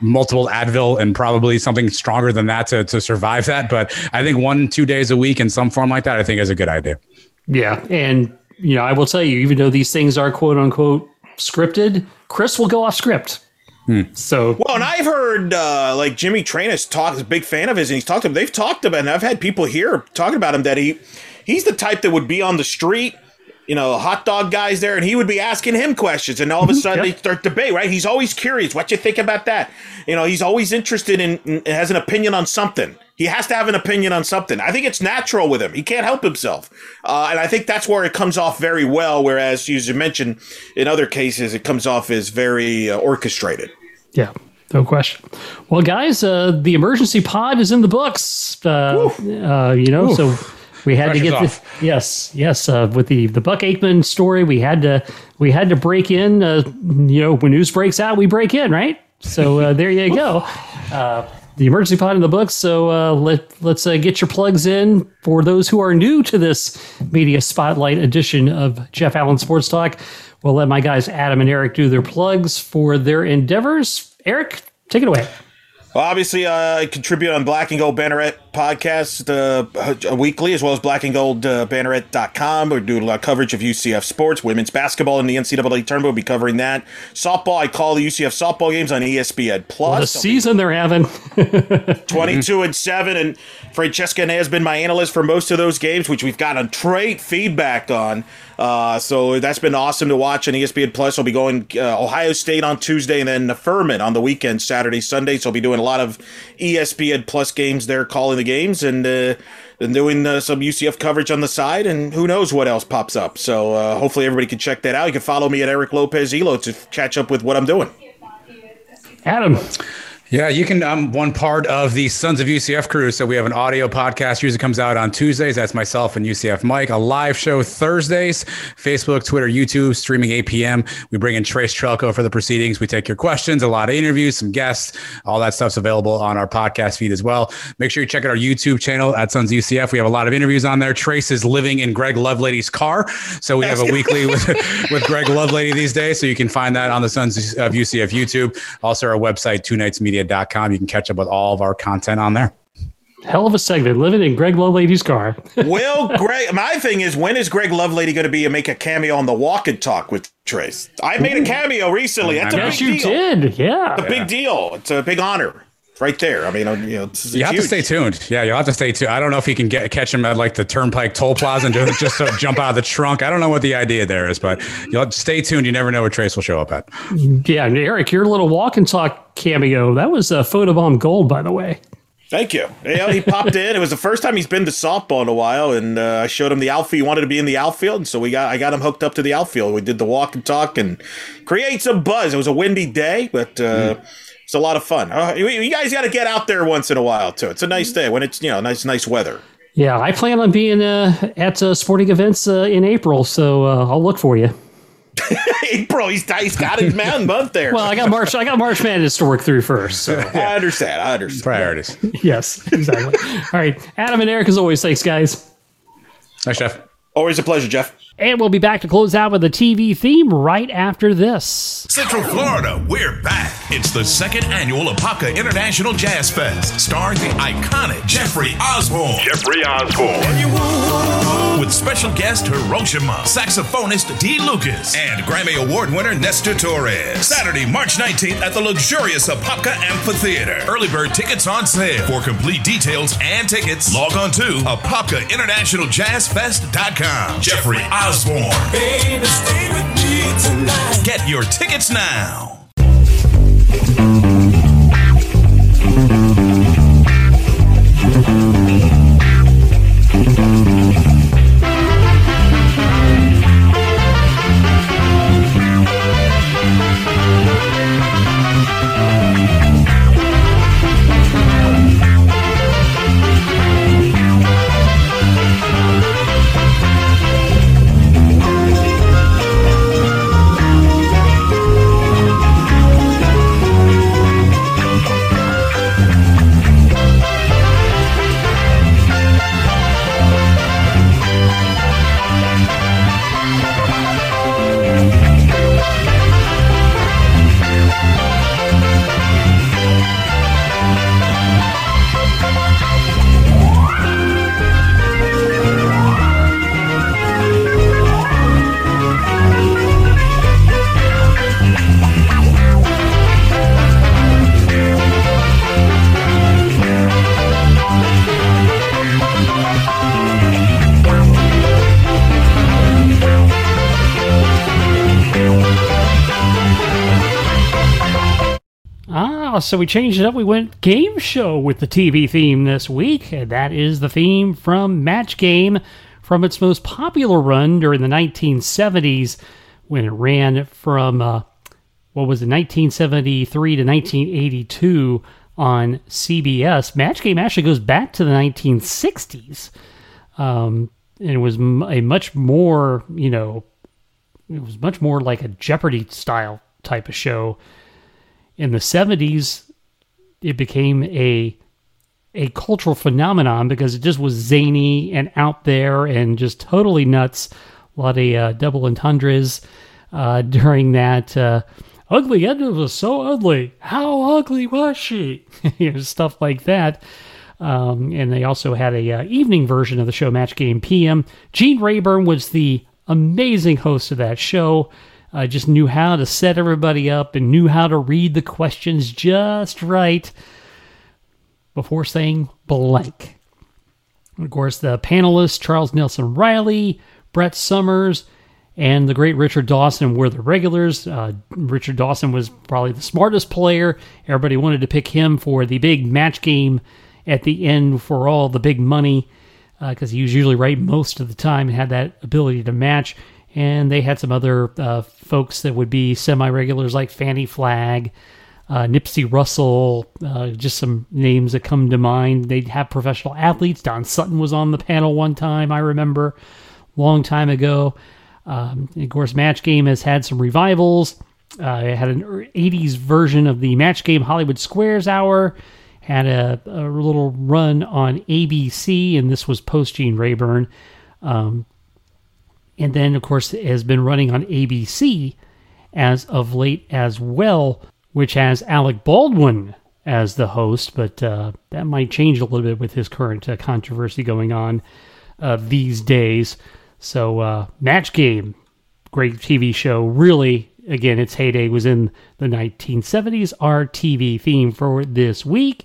multiple Advil and probably something stronger than that to, to survive that. But I think one, two days a week in some form like that, I think is a good idea. Yeah. And, you know, I will tell you, even though these things are quote unquote scripted, Chris will go off script. Hmm. So well, and I've heard uh, like Jimmy Traina talk is a big fan of his, and he's talked to him. They've talked about, and I've had people here talking about him that he he's the type that would be on the street you know, hot dog guys there, and he would be asking him questions, and all of a sudden yep. they start debate. Right? He's always curious. What you think about that? You know, he's always interested in, in has an opinion on something. He has to have an opinion on something. I think it's natural with him. He can't help himself, uh, and I think that's where it comes off very well. Whereas, as you mentioned, in other cases, it comes off as very uh, orchestrated. Yeah. No question. Well, guys, uh, the emergency pod is in the books. Uh, uh, you know, Oof. so we had to get this. Yes, yes. Uh, with the the Buck Aikman story, we had to we had to break in. Uh, you know, when news breaks out, we break in, right? So uh, there you go. the emergency pod in the books. So let let's get your plugs in for those who are new to this media spotlight edition of Jeff Allen Sports Talk. We'll let my guys Adam and Eric do their plugs for their endeavors Eric, take it away. Well, obviously, uh, I contribute on Black and Gold Banneret podcast uh, weekly, as well as Black and Gold uh, Banneret.com. We're doing a lot of coverage of UCF sports, women's basketball in the NCAA tournament. We'll be covering that. Softball, I call the UCF softball games on ESPN Plus. What a season they're having. 22 and 7. And Francesca has been my analyst for most of those games, which we've gotten great feedback on. Uh, so that's been awesome to watch on ESPN Plus. We'll be going uh, Ohio State on Tuesday and then Furman on the weekend, Saturday, Sunday. So I'll be doing a lot of ESPN Plus games there, calling the games and uh, and doing uh, some UCF coverage on the side. And who knows what else pops up. So uh, hopefully everybody can check that out. You can follow me at Eric Lopez Elo to catch up with what I'm doing. Adam. Yeah, you can. I'm one part of the Sons of UCF crew. So we have an audio podcast. Usually comes out on Tuesdays. That's myself and UCF Mike. A live show Thursdays. Facebook, Twitter, YouTube, streaming 8 p.m. We bring in Trace Trelko for the proceedings. We take your questions, a lot of interviews, some guests. All that stuff's available on our podcast feed as well. Make sure you check out our YouTube channel at Sons UCF. We have a lot of interviews on there. Trace is living in Greg Lovelady's car, so we have a weekly with, with Greg Lovelady these days. So you can find that on the Sons of UCF YouTube. Also, our website, Two Knights Media media.com. You can catch up with all of our content on there. Hell of a segment, living in Greg Lovelady's car. Will Greg? My thing is, when is Greg Lovelady going to be and make a cameo on the Walk and Talk with Trace? I made a cameo recently. That's a yes, big you did. Yeah, it's a big deal. It's a big honor right there. I mean, uh, you know, it's, you have huge. to stay tuned. Yeah, you'll have to stay tuned. I don't know if he can get catch him at like the Turnpike Toll Plaza and just, just uh, jump out of the trunk. I don't know what the idea there is, but you'll stay tuned. You never know where Trace will show up at. Yeah, Eric, your little walk and talk cameo that was a photobomb gold, by the way. Thank you. Yeah, he popped in. It was the first time he's been to softball in a while, and uh, I showed him the outfield. He wanted to be in the outfield, and so we got I got him hooked up to the outfield. We did the walk and talk and create some buzz. It was a windy day, but. Uh, mm it's a lot of fun. Uh, you, you guys got to get out there once in a while too. It's a nice day when it's you know nice nice weather. Yeah, I plan on being uh, at uh, sporting events uh, in April, so uh, I'll look for you. April, he's, he's got his man month there. well, I got March. I got March Madness to work through first. So. I understand. I understand. Priorities. yes, exactly. All right, Adam and Eric, as always, thanks, guys. Thanks, Jeff. Always a pleasure, Jeff. And we'll be back to close out with a TV theme right after this. Central Florida, we're back. It's the second annual Apopka International Jazz Fest, starring the iconic Jeffrey Osborne. Jeffrey Osborne. With special guest Hiroshima, saxophonist D. Lucas, and Grammy Award winner Nestor Torres. Saturday, March 19th at the luxurious Apopka Amphitheater. Early bird tickets on sale. For complete details and tickets, log on to ApopkaInternationalJazzFest.com. Jeffrey Osborne. Osborne. Baby, Get your tickets now. So we changed it up. We went game show with the TV theme this week, and that is the theme from Match Game from its most popular run during the 1970s when it ran from, uh, what was it, 1973 to 1982 on CBS. Match Game actually goes back to the 1960s. Um, and it was a much more, you know, it was much more like a Jeopardy style type of show. In the 70s, it became a a cultural phenomenon because it just was zany and out there and just totally nuts. A lot of uh, double entendres uh, during that. Uh, ugly Edna was so ugly. How ugly was she? you know, stuff like that. Um, and they also had a uh, evening version of the show, Match Game PM. Gene Rayburn was the amazing host of that show. Uh, just knew how to set everybody up and knew how to read the questions just right before saying blank. Of course, the panelists Charles Nelson Reilly, Brett Somers, and the great Richard Dawson were the regulars. Uh, Richard Dawson was probably the smartest player. Everybody wanted to pick him for the big match game at the end for all the big money because uh, he was usually right most of the time and had that ability to match. And they had some other uh, folks that would be semi regulars like Fannie Flagg uh, Nipsey Russell, uh, just some names that come to mind. They'd have professional athletes. Don Sutton was on the panel one time, I remember, long time ago. Um, of course, Match Game has had some revivals. Uh, it had an 80s version of the Match Game Hollywood Squares Hour, had a, a little run on ABC, and this was post Gene Rayburn. Um, and then, of course, it has been running on ABC as of late as well which has Alec Baldwin as the host, but uh, that might change a little bit with his current uh, controversy going on uh, these days. So, uh, Match Game, great TV show. Really, again, its heyday was in the 1970s. Our TV theme for this week.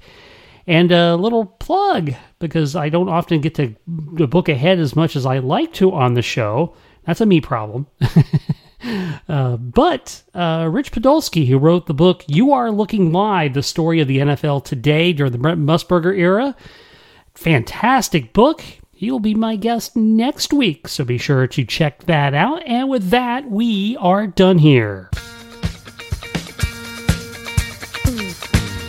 And a little plug because I don't often get to book ahead as much as I like to on the show. That's a me problem. Uh, but uh, Rich Podolsky, who wrote the book You Are Looking Live, the story of the NFL today during the Brent Musburger era, fantastic book. He'll be my guest next week, so be sure to check that out. And with that, we are done here.